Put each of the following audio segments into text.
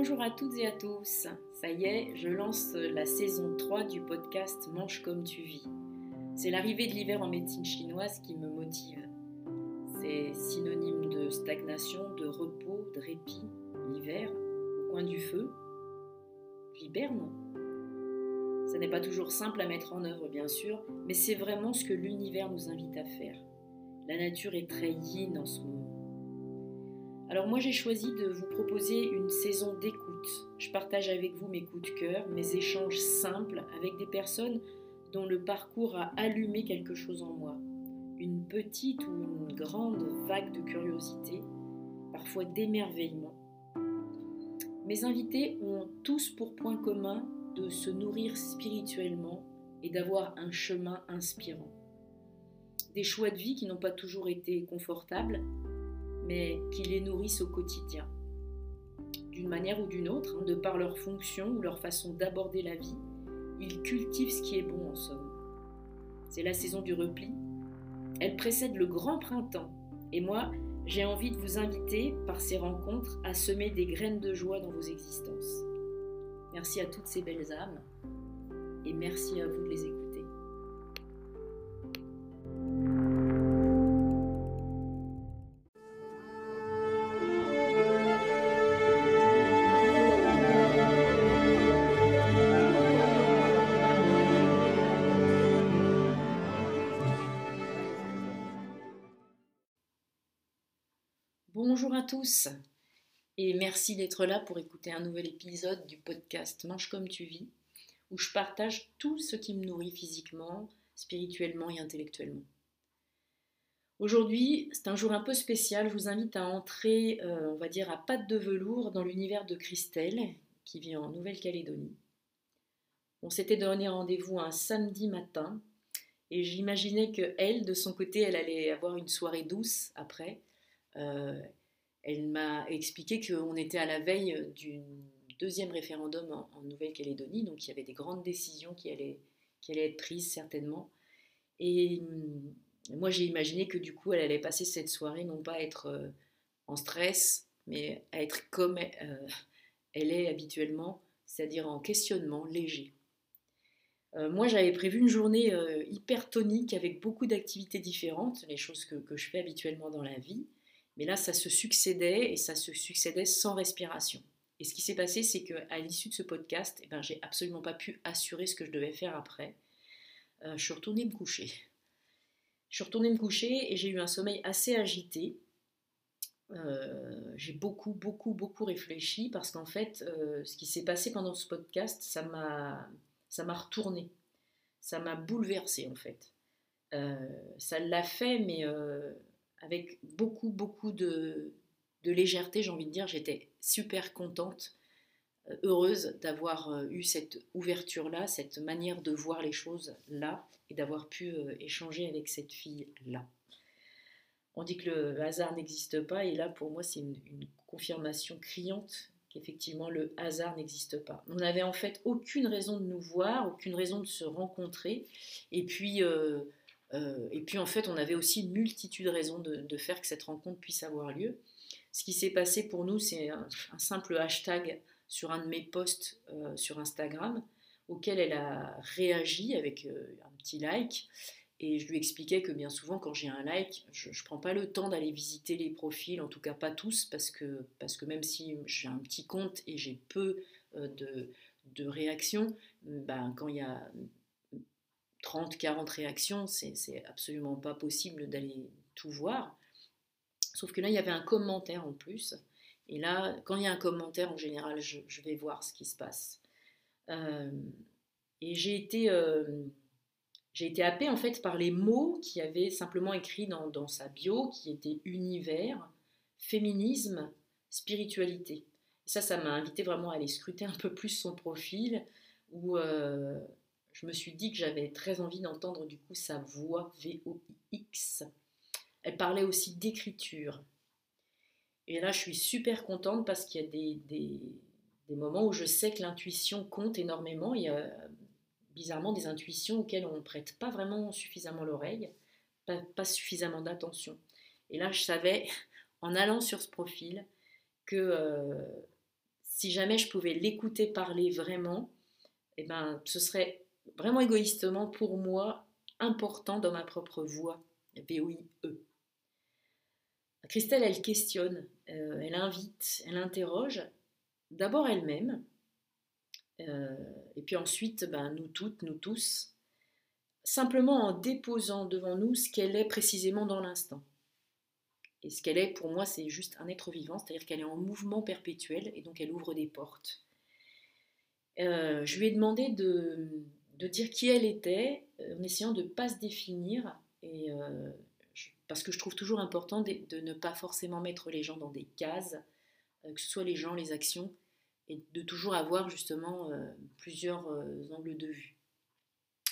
Bonjour à toutes et à tous. Ça y est, je lance la saison 3 du podcast Mange comme tu vis. C'est l'arrivée de l'hiver en médecine chinoise qui me motive. C'est synonyme de stagnation, de repos, de répit. L'hiver, au coin du feu. J'hiberne. Ça n'est pas toujours simple à mettre en œuvre, bien sûr, mais c'est vraiment ce que l'univers nous invite à faire. La nature est très yin en ce moment. Alors moi j'ai choisi de vous proposer une saison d'écoute. Je partage avec vous mes coups de cœur, mes échanges simples avec des personnes dont le parcours a allumé quelque chose en moi. Une petite ou une grande vague de curiosité, parfois d'émerveillement. Mes invités ont tous pour point commun de se nourrir spirituellement et d'avoir un chemin inspirant. Des choix de vie qui n'ont pas toujours été confortables, mais qui les nourrissent au quotidien. D'une manière ou d'une autre, hein, de par leur fonction ou leur façon d'aborder la vie, ils cultivent ce qui est bon en somme. C'est la saison du repli. Elle précède le grand printemps. Et moi, j'ai envie de vous inviter, par ces rencontres, à semer des graines de joie dans vos existences. Merci à toutes ces belles âmes et merci à vous de les écouter. Tous et merci d'être là pour écouter un nouvel épisode du podcast Mange comme tu vis où je partage tout ce qui me nourrit physiquement, spirituellement et intellectuellement. Aujourd'hui, c'est un jour un peu spécial. Je vous invite à entrer, euh, on va dire, à pattes de velours dans l'univers de Christelle, qui vit en Nouvelle-Calédonie. On s'était donné rendez-vous un samedi matin, et j'imaginais que elle, de son côté, elle allait avoir une soirée douce après, euh, elle m'a expliqué qu'on était à la veille du deuxième référendum en, Nouvelle-Calédonie, donc il y avait des grandes décisions qui allaient, être prises certainement. Et hum, moi j'ai imaginé que du coup elle allait passer cette soirée non pas être euh, en stress, mais à être comme euh, elle est habituellement, c'est-à-dire en questionnement léger. moi, j'avais prévu une journée hyper tonique avec beaucoup d'activités différentes, les choses que, je fais habituellement dans la vie. Mais là, ça se succédait et ça se succédait sans respiration. Et ce qui s'est passé, c'est qu'à l'issue de ce podcast, eh ben, j'ai absolument pas pu assurer ce que je devais faire après. Euh, je suis retournée me coucher. Je suis retournée me coucher et j'ai eu un sommeil assez agité. Euh, j'ai beaucoup, beaucoup, beaucoup réfléchi parce qu'en fait, euh, ce qui s'est passé pendant ce podcast, ça m'a, ça m'a retourné. Ça m'a bouleversé en fait. ça l'a fait, mais avec beaucoup, beaucoup de, légèreté, j'ai envie de dire. J'étais super contente, euh, heureuse d'avoir euh, eu cette ouverture-là, cette manière de voir les choses là, et d'avoir pu euh, échanger avec cette fille-là. On dit que le hasard n'existe pas, et là, pour moi, c'est une, confirmation criante qu'effectivement le hasard n'existe pas. On n'avait en fait aucune raison de nous voir, aucune raison de se rencontrer, et puis et puis en fait, on avait aussi une multitude de raisons de, faire que cette rencontre puisse avoir lieu. Ce qui s'est passé pour nous, c'est un, simple hashtag sur un de mes posts euh, sur Instagram, auquel elle a réagi avec euh, un petit like. Et je lui expliquais que bien souvent, quand j'ai un like, je ne prends pas le temps d'aller visiter les profils, en tout cas pas tous, parce que, parce que même si j'ai un petit compte et j'ai peu de, de réactions, ben, quand il y a 30, 40 réactions, c'est absolument pas possible d'aller tout voir. Sauf que là, il y avait un commentaire en plus. Et là, quand il y a un commentaire, en général, je, vais voir ce qui se passe. Euh, et j'ai été, euh, été happée en fait par les mots qui avaient simplement écrit dans, dans sa bio, qui étaient univers, féminisme, spiritualité. Et ça, ça m'a invité vraiment à aller scruter un peu plus son profil, où euh, je me suis dit que j'avais très envie d'entendre du coup sa voix V-O-I-X. Elle parlait aussi d'écriture. Et là, je suis super contente parce qu'il y a des, des, moments où je sais que l'intuition compte énormément. Il y a bizarrement des intuitions auxquelles on ne prête pas vraiment suffisamment l'oreille, pas, suffisamment d'attention. Et là, je savais, en allant sur ce profil, que euh, si jamais je pouvais l'écouter parler vraiment, eh ben, ce serait vraiment égoïstement pour moi important dans ma propre voix, V-O-I-E. Christelle, elle questionne, euh, elle invite, elle interroge, d'abord elle-même, euh, et puis ensuite ben, nous toutes, nous tous, simplement en déposant devant nous ce qu'elle est précisément dans l'instant. Et ce qu'elle est, pour moi, c'est juste un être vivant, c'est-à-dire qu'elle est en mouvement perpétuel et donc elle ouvre des portes. Euh, je lui ai demandé de, dire qui elle était en essayant de ne pas se définir, et, parce que je trouve toujours important de, ne pas forcément mettre les gens dans des cases, euh, que ce soit les gens, les actions, et de toujours avoir justement euh, plusieurs euh, angles de vue.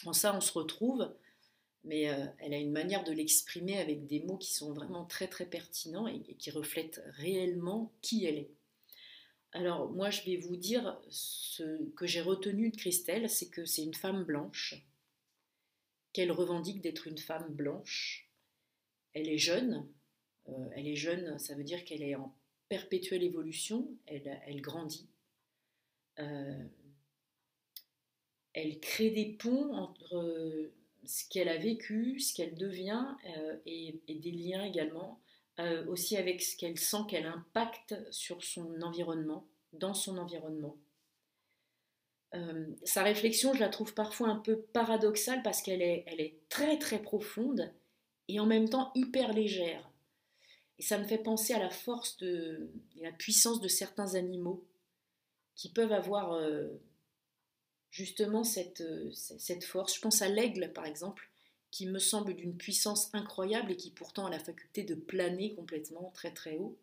En ça, on se retrouve, mais elle a une manière de l'exprimer avec des mots qui sont vraiment très très pertinents et, qui reflètent réellement qui elle est. Alors moi, je vais vous dire ce que j'ai retenu de Christelle, c'est que c'est une femme blanche, qu'elle revendique d'être une femme blanche, elle est jeune. Euh, elle est jeune, ça veut dire qu'elle est en perpétuelle évolution, elle, grandit. Euh, elle crée des ponts entre euh, ce qu'elle a vécu, ce qu'elle devient, et, des liens également, aussi avec ce qu'elle sent qu'elle impacte sur son environnement, dans son environnement. sa réflexion, je la trouve parfois un peu paradoxale parce qu'elle est, très très profonde et en même temps hyper légère. Et ça me fait penser à la force de, et la puissance de certains animaux qui peuvent avoir euh, justement cette, euh, cette force. Je pense à l'aigle, par exemple, me semble d'une puissance incroyable et qui pourtant a la faculté de planer complètement très très haut.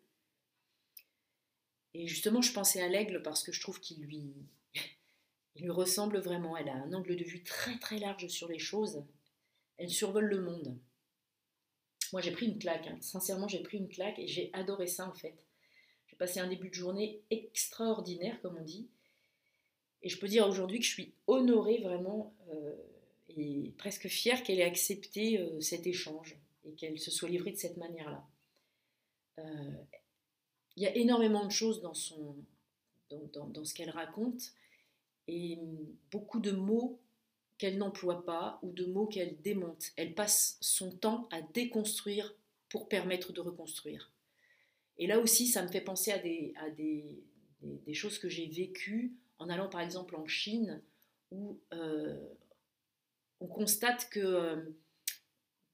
Et justement, je pensais à l'aigle parce que je trouve qu'il lui, il lui ressemble vraiment. Elle a un angle de vue très très large sur les choses. Elle survole le monde. Moi, j'ai pris une claque. Hein. Sincèrement, j'ai pris une claque et j'ai adoré ça en fait. J'ai passé un début de journée extraordinaire, comme on dit. Et je peux dire aujourd'hui que je suis honorée vraiment euh, presque fière qu'elle ait accepté euh, cet échange et qu'elle se soit livrée de cette manière-là. Euh, il y a énormément de choses dans, son, dans, dans ce qu'elle raconte et beaucoup de mots qu'elle n'emploie pas ou de mots qu'elle démonte. Elle passe son temps à déconstruire pour permettre de reconstruire. Et là aussi, ça me fait penser à des, à des, des, choses que j'ai vécues en allant par exemple en Chine, où euh, on constate que euh,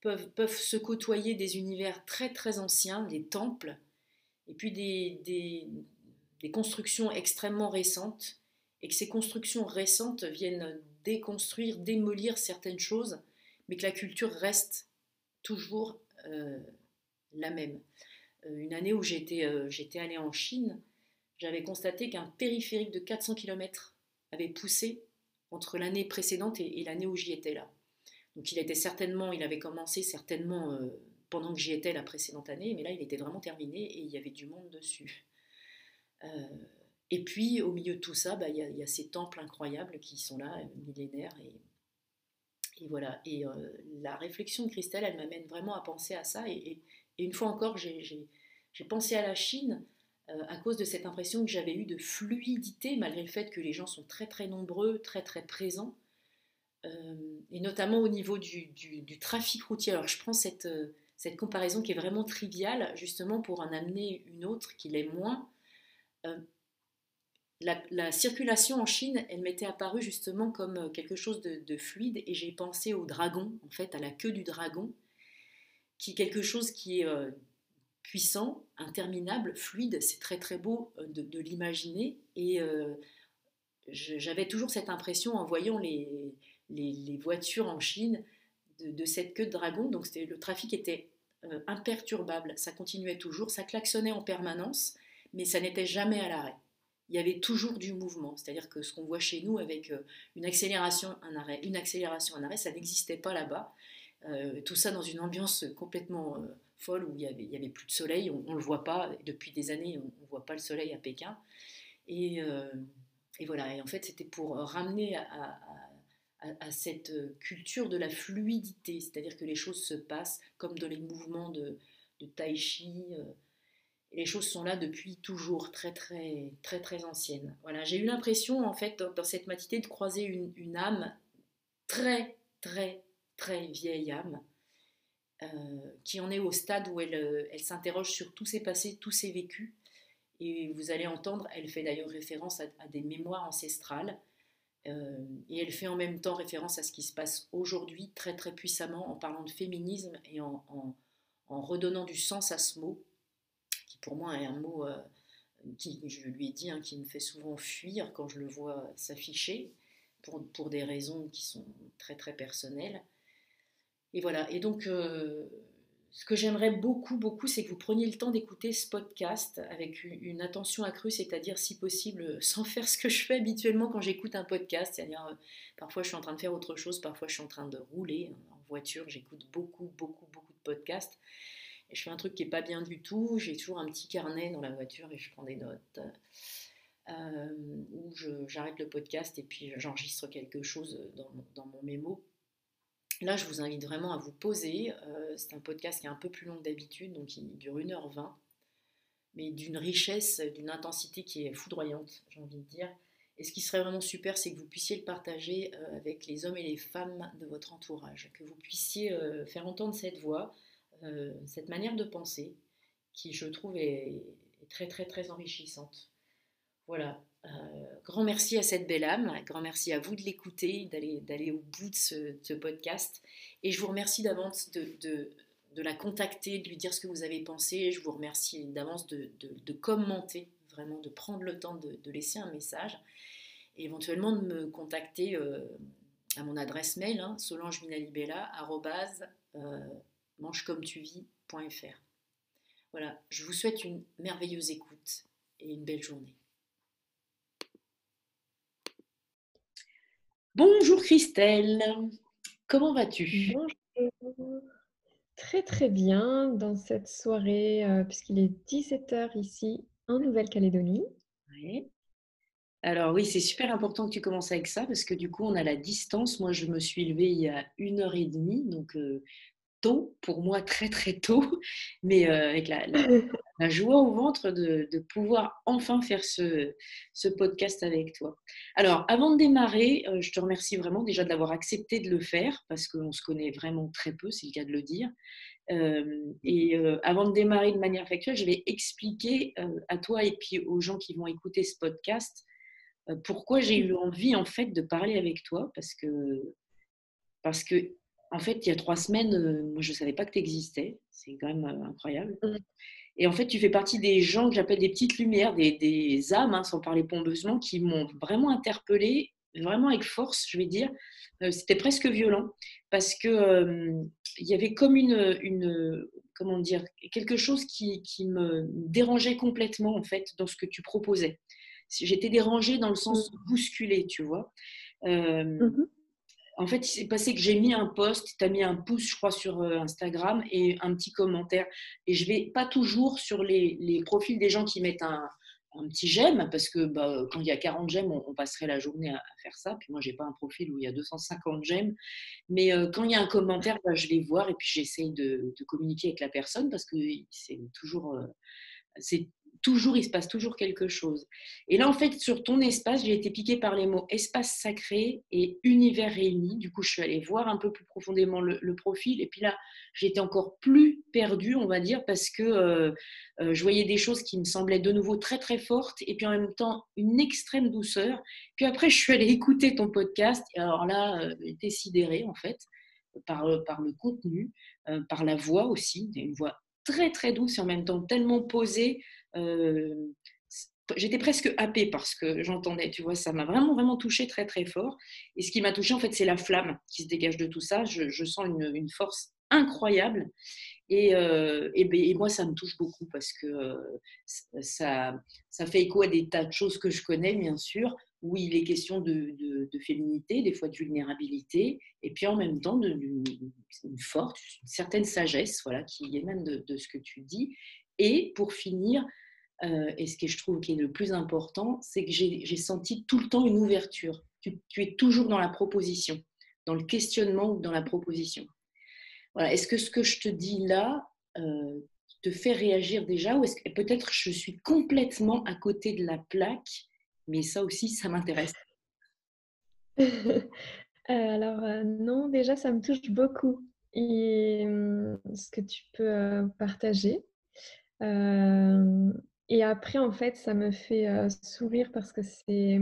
peuvent, se côtoyer des univers très très anciens, des temples, et puis des, constructions extrêmement récentes, et que ces constructions récentes viennent déconstruire, démolir certaines choses, mais que la culture reste toujours euh, la même. Euh, une année où j'étais allée en Chine, j'avais constaté qu'un périphérique de 400 km avait poussé entre l'année précédente et, l'année où j'y étais là. Donc il était certainement, il avait commencé certainement pendant que j'y étais la précédente année, mais là il était vraiment terminé et il y avait du monde dessus. Et puis, au milieu de tout ça, bah, il y, a ces temples incroyables qui sont là, millénaires. Et, voilà. Et euh, la réflexion de Christelle, elle m'amène vraiment à penser à ça. Et, une fois encore, j'ai pensé à la Chine euh, à cause de cette impression que j'avais eue de fluidité, malgré le fait que les gens sont très très nombreux, très très présents. Euh, et notamment au niveau du, trafic routier. Alors je prends cette, cette comparaison qui est vraiment triviale, justement pour en amener une autre qui l'est moins la, circulation en Chine, elle m'était apparue justement comme euh, quelque chose de, fluide et j'ai pensé au dragon, en fait, à la queue du dragon, qui est quelque chose qui est euh, puissant, interminable, fluide. C'est très très beau euh, de, l'imaginer et j'avais toujours cette impression en voyant les, les, voitures en Chine de, cette queue de dragon. Donc le trafic était imperturbable, ça continuait toujours, ça klaxonnait en permanence, mais ça n'était jamais à l'arrêt il y avait toujours du mouvement. C'est-à-dire que ce qu'on voit chez nous avec euh, une accélération, un arrêt, une accélération, un arrêt, ça n'existait pas là-bas. Euh, tout ça dans une ambiance complètement euh, folle où il n'y avait, y avait plus de soleil, on ne le voit pas. Depuis des années, on ne voit pas le soleil à Pékin. Et, et voilà, et en fait, c'était pour ramener à, cette culture de la fluidité, c'est-à-dire que les choses se passent comme dans les mouvements de, de tai chi Et les choses sont là depuis toujours, très très très très anciennes. Voilà, j'ai eu l'impression en fait dans cette matinée de croiser une, âme très très très vieille âme euh, qui en est au stade où elle, euh, elle s'interroge sur tous ses passés, tous ses vécus. Et vous allez entendre, elle fait d'ailleurs référence à, des mémoires ancestrales. Euh, et elle fait en même temps référence à ce qui se passe aujourd'hui très très puissamment en parlant de féminisme et en, en, redonnant du sens à ce mot, qui pour moi est un mot qui, je lui ai dit, hein, qui me fait souvent fuir quand je le vois s'afficher, pour, pour, des raisons qui sont très très personnelles. Et voilà. Et donc, euh, ce que j'aimerais beaucoup, beaucoup, c'est que vous preniez le temps d'écouter ce podcast avec une, attention accrue, c'est-à-dire, si possible, sans faire ce que je fais habituellement quand j'écoute un podcast. C'est-à-dire, euh, parfois, je suis en train de faire autre chose, parfois, je suis en train de rouler en voiture. J'écoute beaucoup, beaucoup, beaucoup de podcasts. Et je fais un truc qui n'est pas bien du tout. J'ai toujours un petit carnet dans la voiture et je prends des notes. Euh, où j'arrête le podcast et puis j'enregistre quelque chose dans dans mon mémo Là, je vous invite vraiment à vous poser. Euh, c'est un podcast qui est un peu plus long que d'habitude, donc il dure 1h20, mais d'une richesse, d'une intensité qui est foudroyante, j'ai envie de dire. Et ce qui serait vraiment super, c'est que vous puissiez le partager euh, avec les hommes et les femmes de votre entourage, que vous puissiez euh, faire entendre cette voix, cette manière de penser, qui je trouve est, très très très enrichissante. Voilà, grand merci à cette belle âme, grand merci à vous de l'écouter, d'aller au bout de ce, podcast. Et je vous remercie d'avance de, de, la contacter, de lui dire ce que vous avez pensé. Je vous remercie d'avance de, commenter, vraiment de prendre le temps de, laisser un message. Et éventuellement de me contacter euh, à mon adresse mail, hein, euh. Voilà, je vous souhaite une merveilleuse écoute et une belle journée. Bonjour Christelle, comment vas-tu? Bonjour, très très bien dans cette soirée, euh, puisqu'il est 17h ici en Nouvelle-Calédonie. Alors oui, c'est super important que tu commences avec ça, parce que du coup on a la distance. Moi je me suis levée il y a une heure et demie, donc euh, tôt, pour moi très très tôt, mais euh, avec la, joie au ventre de, pouvoir enfin faire ce, podcast avec toi. Alors, avant de démarrer, euh, je te remercie vraiment déjà de l'avoir accepté de le faire, parce qu'on se connaît vraiment très peu, c'est le cas de le dire. Euh, et avant de démarrer de manière factuelle, je vais expliquer à toi et puis aux gens qui vont écouter ce podcast pourquoi j'ai eu envie en fait de parler avec toi, parce que parce que en fait, il y a trois semaines, euh, moi, je ne savais pas que tu existais. C'est quand même euh, incroyable. Mm. Et en fait, tu fais partie des gens que j'appelle des petites lumières, des, âmes, hein, sans parler pompeusement, qui m'ont vraiment interpellée, vraiment avec force, je vais dire. Euh, c'était presque violent parce que il y avait comme une, une, comment dire, quelque chose qui, qui, me dérangeait complètement en fait dans ce que tu proposais. J'étais dérangée dans le sens mm. bousculé, tu vois. Mm-hmm en fait, il s'est passé que j'ai mis un post, tu as mis un pouce, je crois, sur euh, Instagram et un petit commentaire. Et je vais pas toujours sur les, profils des gens qui mettent un, petit j'aime, parce que bah, quand il y a 40 j'aime, on, passerait la journée à, faire ça. Puis moi, j'ai pas un profil où il y a 250 j'aime. Mais euh, quand il y a un commentaire, bah, je vais voir et puis j'essaye de, communiquer avec la personne parce que c'est toujours. Euh, toujours, il se passe toujours quelque chose. Et là, en fait, sur ton espace, j'ai été piquée par les mots espace sacré et univers réuni. Du coup, je suis allée voir un peu plus profondément le, profil. Et puis là, j'étais encore plus perdue, on va dire, parce que euh, euh, je voyais des choses qui me semblaient de nouveau très, très fortes. Et puis en même temps, une extrême douceur. Puis après, je suis allée écouter ton podcast. Et alors là, euh, j'étais sidérée, en fait, par, par le contenu, par la voix aussi. Une voix très, très douce et en même temps tellement posée. J'étais presque happée parce que j'entendais, tu vois, ça m'a vraiment, vraiment touché très, très fort. Et ce qui m'a touché, en fait, c'est la flamme qui se dégage de tout ça. Je, sens une, force incroyable. Euh, ben, et, moi, ça me touche beaucoup parce que ça, ça fait écho à des tas de choses que je connais, bien sûr, où il est question de, féminité, des fois de vulnérabilité, et puis en même temps d'une forte, une certaine sagesse voilà, qui émane de, de, ce que tu dis. Et pour finir, euh, et ce que je trouve qui est le plus important, c'est que j'ai senti tout le temps une ouverture. Tu, es toujours dans la proposition, dans le questionnement ou dans la proposition. Voilà. Est-ce que ce que je te dis là, euh, te fait réagir déjà ou est-ce que peut-être je suis complètement à côté de la plaque, mais ça aussi, ça m'intéresse. alors, non, déjà, ça me touche beaucoup et mmh, ce que tu peux, partager. Et après, en fait, ça me fait, sourire parce que c'est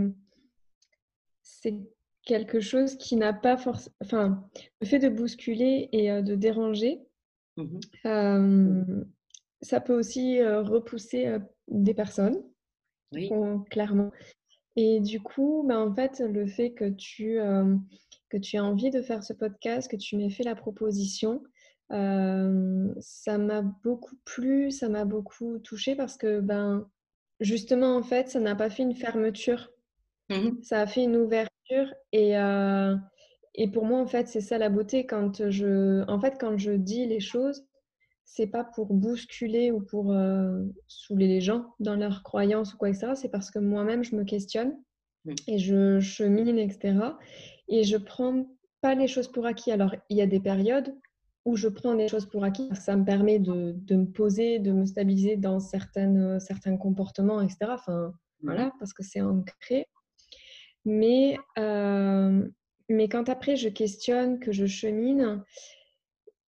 c'est quelque chose qui n'a pas forcément enfin, le fait de bousculer et de déranger, mmh ça peut aussi, repousser, des personnes, Oui. clairement et du coup, bah, en fait, le fait que tu, que tu aies envie de faire ce podcast, que tu m'aies fait la proposition, ça m'a beaucoup plu, ça m'a beaucoup touchée parce que, ben, justement, en fait, ça n'a pas fait une fermeture. Mmh Ça a fait une ouverture et et pour moi, en fait, c'est ça la beauté quand je en fait, quand je dis les choses, c'est pas pour bousculer ou pour, saouler les gens dans leurs croyances ou quoi et cetera. C'est parce que moi-même, je me questionne Mmh. et je chemine et cetera et je prends pas les choses pour acquis. Alors, il y a des périodes où je prends des choses pour acquis. Ça me permet de de me poser, de me stabiliser dans certaines, certains comportements et cetera. Enfin, Mmh voilà, parce que c'est ancré. Mais, heu, mais quand après je questionne, que je chemine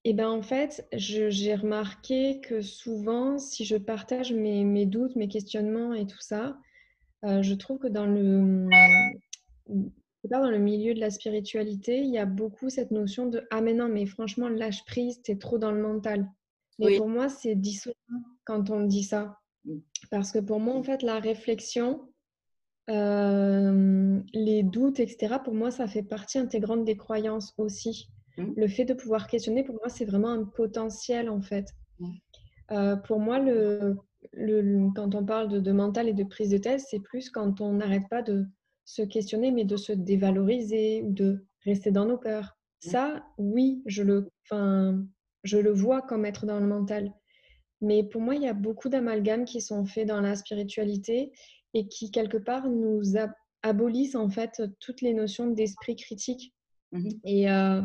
et ben, en fait, j'ai remarqué que souvent, si je partage mes mes doutes, mes questionnements et tout ça, heu, je trouve que dans le, dans le milieu de la spiritualité, il y a beaucoup cette notion de: «Ah mais non, mais franchement lâche prise, tu es trop dans le mental». Mais Oui. pour moi, c'est dissonant quand on dit ça. Parce que pour moi, en fait, la réflexion, Hem, les doutes et cetera, pour moi, ça fait partie intégrante des croyances aussi. Mmh. Le fait de pouvoir questionner, pour moi, c'est vraiment un potentiel, en fait. Mmh. Heu, pour moi, le quand on parle de de mental et de prise de tête, c'est plus quand on n'arrête pas de se questionner, mais de se dévaloriser ou de rester dans nos peurs. Mmh. Ça, oui, je le je le vois comme être dans le mental. Mais pour moi, il y a beaucoup d'amalgames qui sont faits dans la spiritualité et qui, quelque part, nous ab abolissent, en fait, toutes les notions d'esprit critique Mmh mh. et heu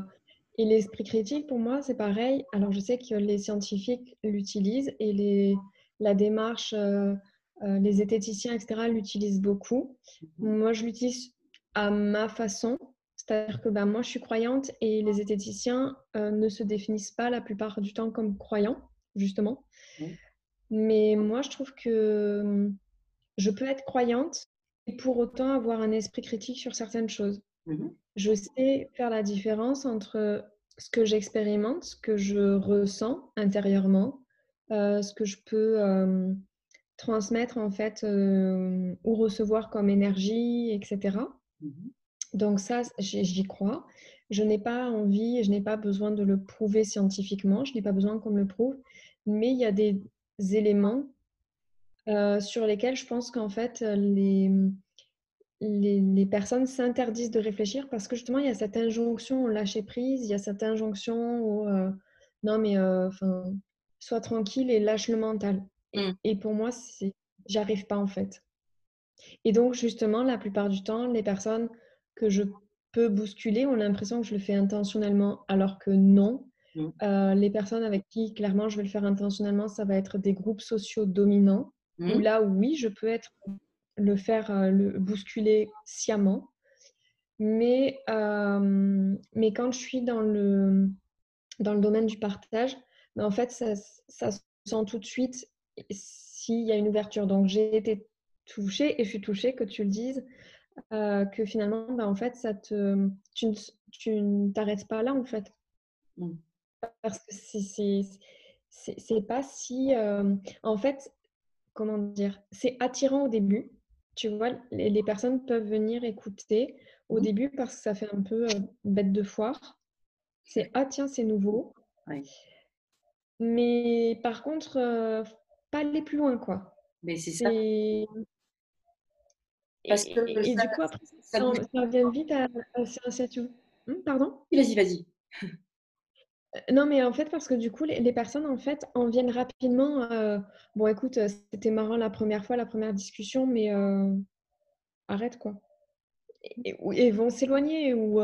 et l'esprit critique, pour moi, c'est pareil. Alors, je sais que les scientifiques l'utilisent et les la démarche, heu heu, les zététiciens et cetera l'utilisent beaucoup. Mmh Moi, je l'utilise à ma façon, c'est-à-dire que, bah, moi, je suis croyante et les zététiciens, heu, ne se définissent pas la plupart du temps comme croyants, justement. Mais moi, je trouve que, mmh, je peux être croyante et pour autant avoir un esprit critique sur certaines choses. Mmh mh. Je sais faire la différence entre ce que j'expérimente, ce que je ressens intérieurement, heu, ce que je peux, hem, transmettre en fait, hem, ou recevoir comme énergie et cetera. Mmh mh. Donc ça, j'y crois. Je n'ai pas envie et je n'ai pas besoin de le prouver scientifiquement, je n'ai pas besoin qu'on me le prouve, mais il y a des éléments, heu, sur lesquels je pense qu'en fait, heu, les, les les personnes s'interdisent de réfléchir parce que justement il y a cette injonction au lâcher prise, il y a cette injonction au, «Non mais, enfin, sois tranquille et lâche le mental» et Mmh. et pour moi, c'est j'y arrive pas en fait. Et donc justement, la plupart du temps, les personnes que je peux bousculer ont l'impression que je le fais intentionnellement, alors que non. Mmh. Heu, les personnes avec qui clairement je vais le faire intentionnellement, ça va être des groupes sociaux dominants, où Mmh. là, oui, je peux être le faire, le bousculer sciemment. Mais, hem, mais quand je suis dans le dans le domaine du partage, bah, en fait, ça ça se sent tout de suite s'il y a une ouverture. Donc j'ai été touchée et je suis touchée que tu le dises, heu, que finalement, bah, en fait, ça te tu tu ne t'arrêtes pas là, en fait. Mmh. Parce que c'est c'est c'est c'est pas si, hem, en fait, comment dire? C'est attirant au début, tu vois? Les les personnes peuvent venir écouter au Mmh. début parce que ça fait un peu, heu, bête de foire. C'est: «Ah tiens, c'est nouveau». Mais par contre, pas aller plus loin, quoi. Mais c'est ça, parce et que et et ça du coup, après, ça revient vite à à ça tu mmh, pardon? vas-y, vas-y. Heu, non, mais en fait, parce que du coup, les les personnes, en fait, en viennent rapidement, heu: «Bon écoute, heu, c'était marrant la première fois, la première discussion, mais arrête, quoi» et vont s'éloigner ou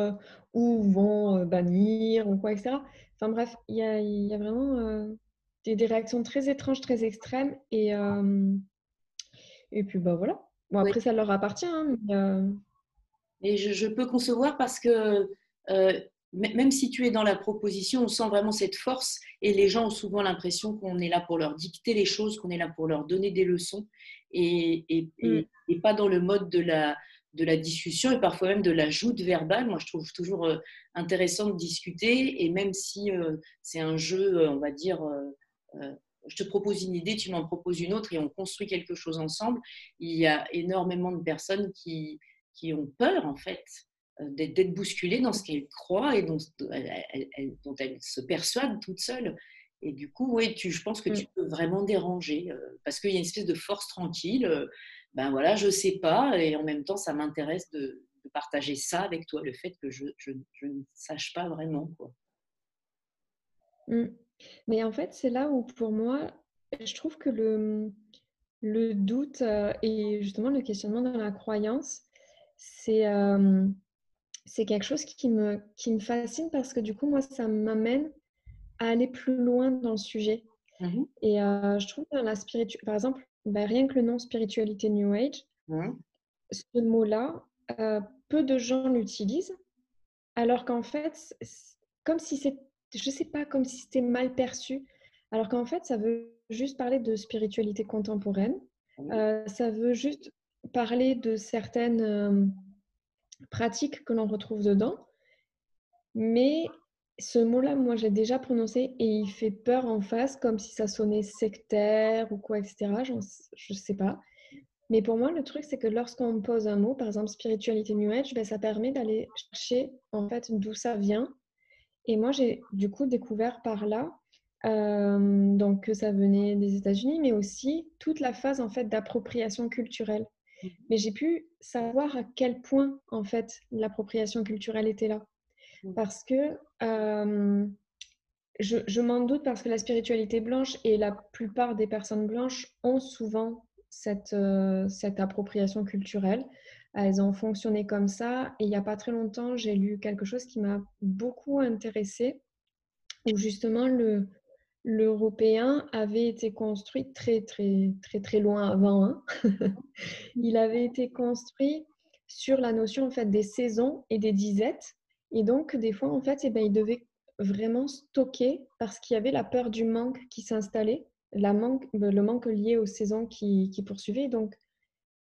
ou vont, bannir ou quoi et cetera. Enfin bref, il y a il y a vraiment, heu des, réactions très étranges, très extrêmes. Et, euh, et puis, bah voilà. Bon, après, ça leur appartient. Hein, et je, peux concevoir parce que même si tu es dans la proposition, on sent vraiment cette force et les gens ont souvent l'impression qu'on est là pour leur dicter les choses, qu'on est là pour leur donner des leçons et, et, mm. pas dans le mode de la, de la discussion et parfois même de la joute verbale. Moi, je trouve toujours euh, intéressant de discuter et même si euh, c'est un jeu, euh, on va dire, je te propose une idée, tu m'en proposes une autre et on construit quelque chose ensemble, il y a énormément de personnes qui, qui ont peur en fait euh, d'être bousculée dans ce qu'elle croit et dont, elle, dont elle se persuade toute seule. Et du coup, ouais, tu, je pense que tu mm. peux vraiment déranger euh, parce qu'il y a une espèce de force tranquille. Euh, ben voilà, je sais pas, et en même temps, ça m'intéresse de, partager ça avec toi, le fait que je, je, ne sache pas vraiment. Quoi. Mm. Mais en fait, c'est là où pour moi, je trouve que le, le doute et justement le questionnement dans la croyance, c'est c'est quelque chose qui me, qui me fascine parce que du coup, moi, ça m'amène à aller plus loin dans le sujet. Mmh Et euh, je trouve que dans la spiritualité, par exemple, bah, rien que le nom spiritualité New Age, mmh. ce mot-là, euh, peu de gens l'utilisent, alors qu'en fait, comme si c'est, je sais pas, comme si c'était mal perçu, alors qu'en fait, ça veut juste parler de spiritualité contemporaine, euh, ça veut juste parler de certaines pratique que l'on retrouve dedans. Mais ce mot-là, moi, j'ai déjà prononcé et il fait peur en face, comme si ça sonnait sectaire ou quoi, etc. Je ne sais pas. Mais pour moi, le truc, c'est que lorsqu'on pose un mot, par exemple spiritualité New Age, ben, ça permet d'aller chercher en fait d'où ça vient. Et moi, j'ai du coup découvert par là euh, donc que ça venait des États-Unis, mais aussi toute la phase en fait d'appropriation culturelle. Mmh. Mais j'ai pu savoir à quel point, en fait, l'appropriation culturelle était là. Mmh. Parce que je, je m'en doute parce que la spiritualité blanche et la plupart des personnes blanches ont souvent cette, cette appropriation culturelle. Elles ont fonctionné comme ça. Et il n'y a pas très longtemps, j'ai lu quelque chose qui m'a beaucoup intéressée, où justement le, l'européen avait été construit très très très très loin avant. Hein. il avait été construit sur la notion en fait des saisons et des disettes. Et donc des fois en fait, eh ben, il devait vraiment stocker parce qu'il y avait la peur du manque qui s'installait, manque, le manque lié aux saisons qui, qui poursuivaient. Donc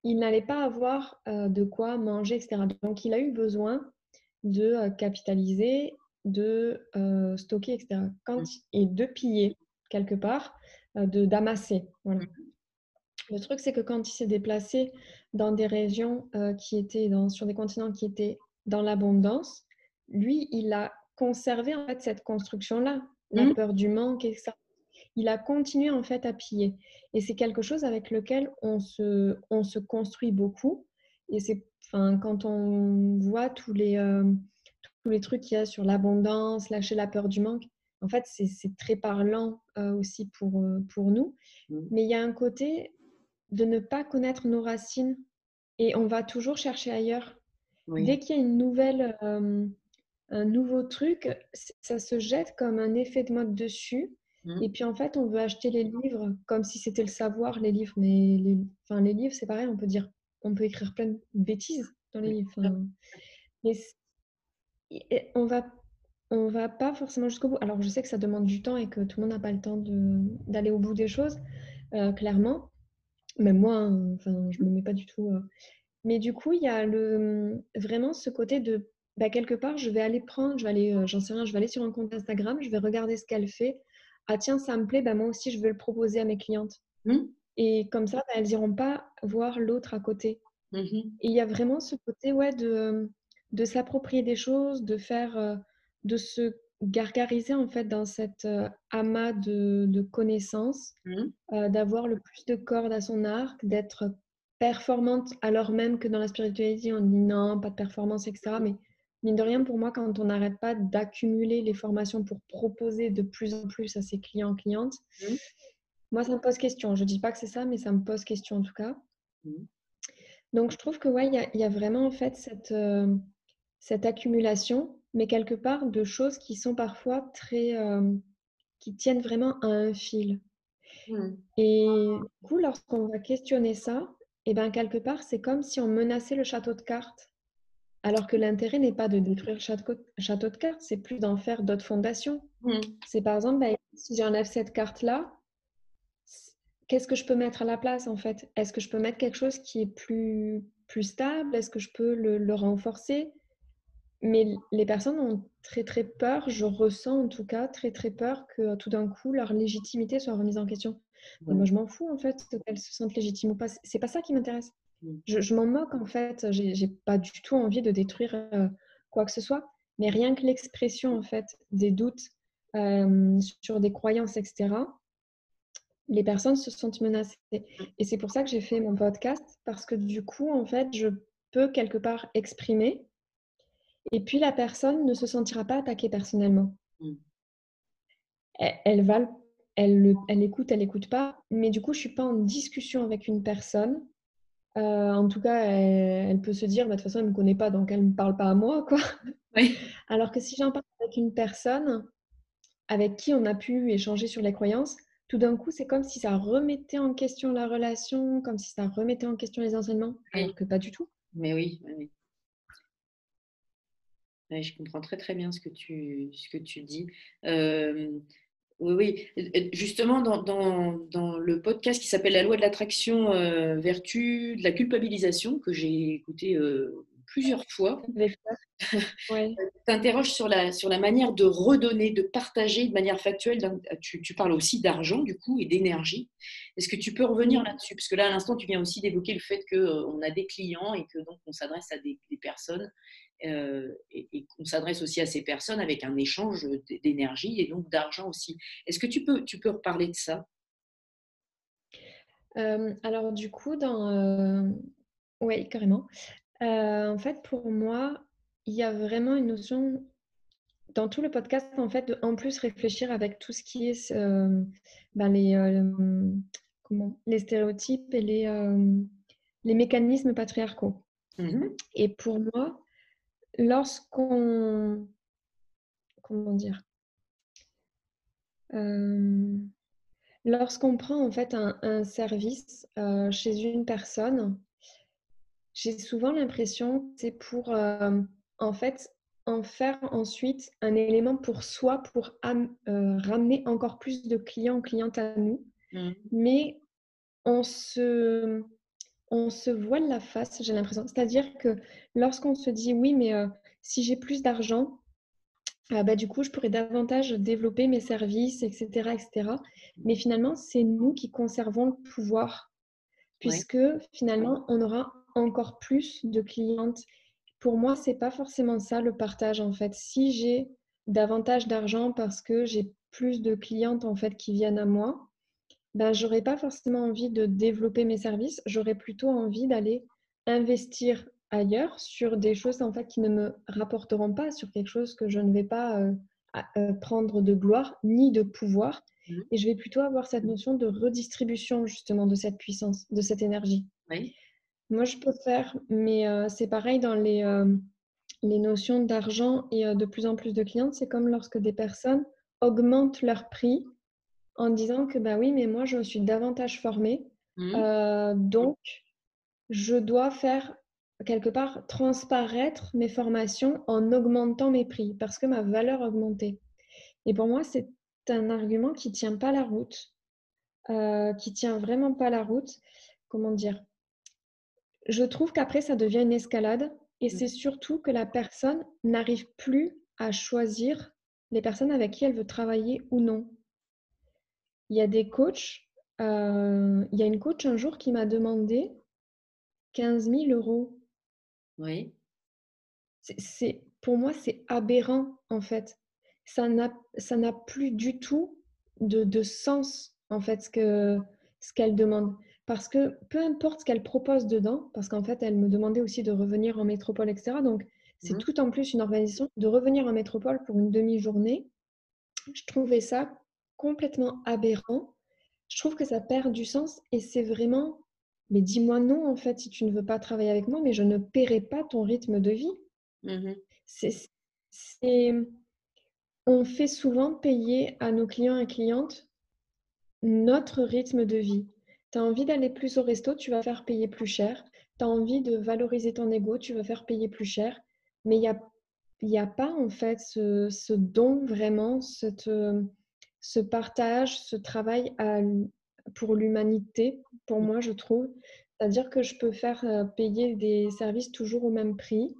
il n'allait pas avoir euh, de quoi manger, etc. Donc il a eu besoin de euh, capitaliser de euh, stocker, etc. Quand, mmh. et de piller quelque part, de d'amasser. Mmh. Le truc, c'est que quand il s'est déplacé dans des régions qui étaient dans, sur des continents qui étaient dans l'abondance, lui, il a conservé en fait cette construction-là, la mmh. peur du manque et ça. Il a continué en fait à piller. Et c'est quelque chose avec lequel on se, on se construit beaucoup. Et c'est, enfin, quand on voit tous les, les trucs qu'il y a sur l'abondance, lâcher la peur du manque, en fait, c'est très parlant euh, aussi pour, euh, pour nous. Mmh. Mais il y a un côté de ne pas connaître nos racines et on va toujours chercher ailleurs. Dès qu'il y a une nouvelle, euh, un nouveau truc, ça se jette comme un effet de mode dessus. Mmh. Et puis en fait, on veut acheter les livres comme si c'était le savoir, les livres. Mais les, enfin, les livres, c'est pareil, on peut dire, on peut écrire plein de bêtises dans les livres. mais on va on va pas forcément jusqu'au bout. Alors, je sais que ça demande du temps et que tout le monde n'a pas le temps d'aller au bout des choses, euh, clairement. Même moi, hein, enfin, je me mets pas du tout. Euh. Mais du coup, il y a le, vraiment ce côté de, bah, quelque part, je vais aller prendre, je vais aller, euh, j'en sais rien, je vais aller sur un compte Instagram, je vais regarder ce qu'elle fait. Ah tiens, ça me plaît, bah, moi aussi, je vais le proposer à mes clientes. Mmh. Et comme ça, bah, elles n'iront pas voir l'autre à côté. Mmh et il y a vraiment ce côté ouais, de, de s'approprier des choses, de faire de se gargariser en fait dans cet euh, amas de, connaissances, mmh. euh, d'avoir le plus de cordes à son arc, d'être performante alors même que dans la spiritualité on dit non, pas de performance, etc. Mais mine de rien pour moi quand on n'arrête pas d'accumuler les formations pour proposer de plus en plus à ses clients, clientes, mmh. moi ça me pose question. Je dis pas que c'est ça, mais ça me pose question en tout cas. Mmh. Donc je trouve que ouais, il y, a vraiment en fait cette, euh, cette accumulation mais quelque part de choses qui sont parfois très, euh, qui tiennent vraiment à un fil. Mmh. Et du coup, lorsqu'on va questionner ça, et ben quelque part, c'est comme si on menaçait le château de cartes. Alors que l'intérêt n'est pas de détruire le château, de cartes, c'est plus d'en faire d'autres fondations. Mmh. C'est par exemple, bah, si j'enlève cette carte-là, qu'est-ce que je peux mettre à la place en fait? Est-ce que je peux mettre quelque chose qui est plus, plus stable? Est-ce que je peux le, le renforcer? Mais les personnes ont très très peur, je ressens en tout cas très très peur que tout d'un coup leur légitimité soit remise en question. Mais moi je m'en fous en fait qu'elles se sentent légitimes ou pas. C'est pas ça qui m'intéresse. Je, je m'en moque en fait. J'ai pas du tout envie de détruire euh, quoi que ce soit. Mais rien que l'expression en fait des doutes euh, sur des croyances, etc les personnes se sentent menacées. Et c'est pour ça que j'ai fait mon podcast, parce que du coup, en fait, je peux quelque part exprimer, et puis la personne ne se sentira pas attaquée personnellement. Mm. Elle, va, elle, elle écoute, elle n'écoute pas, mais du coup, je ne suis pas en discussion avec une personne. Euh, en tout cas, elle, peut se dire, bah, de toute façon, elle ne me connaît pas, donc elle ne me parle pas à moi. Quoi. Alors que si j'en parle avec une personne avec qui on a pu échanger sur les croyances, tout d'un coup, c'est comme si ça remettait en question la relation, comme si ça remettait en question les enseignements, alors que pas du tout. Mais oui, oui. je comprends très très bien ce que tu, ce que tu dis. Euh, oui, oui. Justement, dans, dans, dans, le podcast qui s'appelle La loi de l'attraction, euh, vertu de la culpabilisation, que j'ai écouté euh, plusieurs fois. Ouais. t'interroges sur la, sur la manière de redonner, de partager de manière factuelle. Tu, tu parles aussi d'argent, du coup, et d'énergie. Est-ce que tu peux revenir là-dessus? Parce que là, à l'instant, tu viens aussi d'évoquer le fait qu'on a des clients et que donc on s'adresse à des, personnes euh, et, qu'on s'adresse aussi à ces personnes avec un échange d'énergie et donc d'argent aussi. Est-ce que tu peux, tu peux reparler de ça? Euh, Alors, du coup, dans. Euh, oui, carrément. Euh, en fait, pour moi, il y a vraiment une notion dans tout le podcast, en fait, de en plus réfléchir avec tout ce qui est ben, les, comment, les stéréotypes et les, les mécanismes patriarcaux. Mmh et pour moi, lorsqu'on... Comment dire Lorsqu'on prend en fait un, un service chez une personne, j'ai souvent l'impression que c'est pour, euh, en fait, en faire ensuite un élément pour soi, pour euh, ramener encore plus de clients, clientes à nous. Mmh. Mais on se, on se voile la face, j'ai l'impression. C'est-à-dire que lorsqu'on se dit, oui, mais euh, si j'ai plus d'argent, bah, du coup, je pourrais davantage développer mes services, etc. etc. Mais finalement, c'est nous qui conservons le pouvoir, puisque finalement, on aura encore plus de clientes. Pour moi, c'est pas forcément ça le partage en fait. Si j'ai davantage d'argent parce que j'ai plus de clientes en fait qui viennent à moi, ben j'aurais pas forcément envie de développer mes services, j'aurais plutôt envie d'aller investir ailleurs sur des choses en fait qui ne me rapporteront pas, sur quelque chose que je ne vais pas euh, euh, prendre de gloire ni de pouvoir. Mmh. Et je vais plutôt avoir cette notion de redistribution justement de cette puissance, de cette énergie. Oui. Moi, je peux faire, mais euh, c'est pareil dans les, les notions d'argent et de plus en plus de clientes. C'est comme lorsque des personnes augmentent leur prix en disant que, bah oui, mais moi, je suis davantage formée. Mmh. donc, je dois faire quelque part transparaître mes formations en augmentant mes prix parce que ma valeur a augmenté. Et pour moi, c'est un argument qui tient pas la route, qui tient vraiment pas la route. Comment dire? Je trouve qu'après, ça devient une escalade et Mmh. c'est surtout que la personne n'arrive plus à choisir les personnes avec qui elle veut travailler ou non. Il y a des coachs, euh, il y a une coach un jour qui m'a demandé 15 000 euros. Oui. C'est, pour moi, c'est aberrant en fait. Ça n'a, ça n'a plus du tout de, de sens en fait ce, que, ce qu'elle demande. Parce que peu importe ce qu'elle propose dedans, parce qu'en fait, elle me demandait aussi de revenir en métropole, etc. Donc, c'est Mmh. tout en plus une organisation de revenir en métropole pour une demi-journée. Je trouvais ça complètement aberrant. Je trouve que ça perd du sens et c'est vraiment, mais dis-moi non en fait si tu ne veux pas travailler avec moi, mais je ne paierai pas ton rythme de vie. Mmh C'est, on fait souvent payer à nos clients et clientes notre rythme de vie. Tu as envie d'aller plus au resto, tu vas faire payer plus cher. Tu as envie de valoriser ton ego, tu vas faire payer plus cher. Mais il n'y a, y a pas en fait ce, don vraiment, ce partage, ce travail pour l'humanité, pour moi, je trouve. C'est-à-dire que je peux faire euh, payer des services toujours au même prix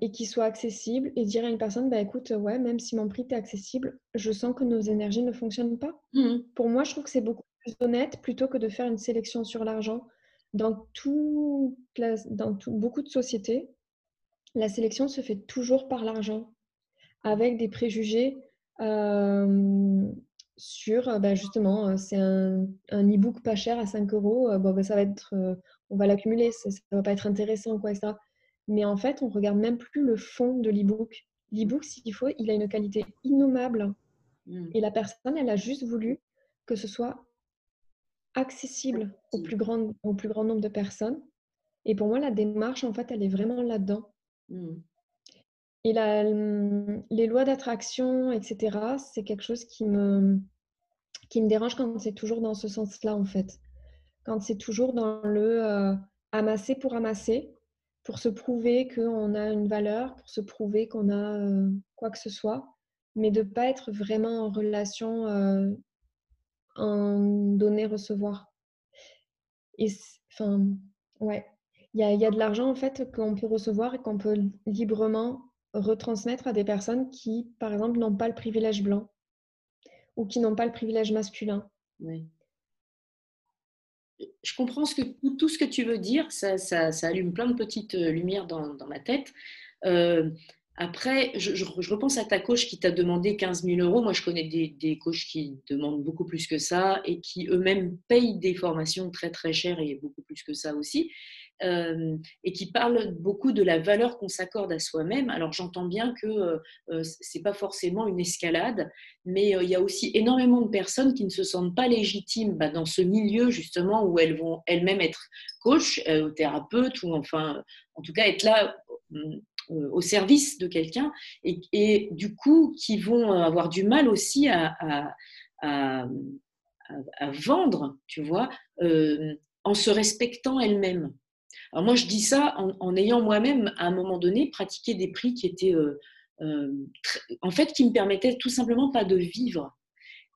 et qui soit accessible et dire à une personne, bah écoute, ouais, même si mon prix est accessible, je sens que nos énergies ne fonctionnent pas. Mmh Pour moi, je trouve que c'est beaucoup plus honnête plutôt que de faire une sélection sur l'argent. Dans, tout, dans tout, beaucoup de sociétés, la sélection se fait toujours par l'argent, avec des préjugés sur, bah justement, c'est un, un e-book pas cher à 5 euros, bon, bah, ça va être, on va l'accumuler, ça, ne va pas être intéressant, quoi, etc. Mais en fait, on regarde même plus le fond de l'e-book. L'e-book, s'il faut, il a une qualité innommable. Mmh. Et la personne, elle a juste voulu que ce soit accessible au plus, grand, au plus grand nombre de personnes. Et pour moi, la démarche, en fait, elle est vraiment là-dedans. Mmh. Et la, les lois d'attraction, etc., c'est quelque chose qui me, qui me dérange quand c'est toujours dans ce sens-là, en fait. Quand c'est toujours dans le euh, amasser pour amasser, pour se prouver qu'on a une valeur, pour se prouver qu'on a euh, quoi que ce soit, mais de ne pas être vraiment en relation euh, en donner-recevoir. Enfin, ouais, il y a, y a, de l'argent en fait qu'on peut recevoir et qu'on peut librement retransmettre à des personnes qui, par exemple, n'ont pas le privilège blanc ou qui n'ont pas le privilège masculin. Je comprends ce que, tout ce que tu veux dire, ça, ça, allume plein de petites euh, lumières dans, ma tête. Euh, après, je, je, repense à ta coach qui t'a demandé 15 000 euros. Moi, je connais des, des coachs qui demandent beaucoup plus que ça et qui eux-mêmes payent des formations très très chères et beaucoup plus que ça aussi. Euh, et qui parle beaucoup de la valeur qu'on s'accorde à soi-même. Alors j'entends bien que euh, euh c'est pas forcément une escalade, mais euh, il y a aussi énormément de personnes qui ne se sentent pas légitimes bah, dans ce milieu justement où elles vont elles-mêmes être coach, thérapeute ou enfin en tout cas être là au service de quelqu'un et, du coup qui vont avoir du mal aussi à vendre, tu vois, en se respectant elles-mêmes. Alors moi, je dis ça en, ayant moi-même, à un moment donné, pratiqué des prix qui étaient, euh, euh, en fait, qui me permettaient tout simplement pas de vivre.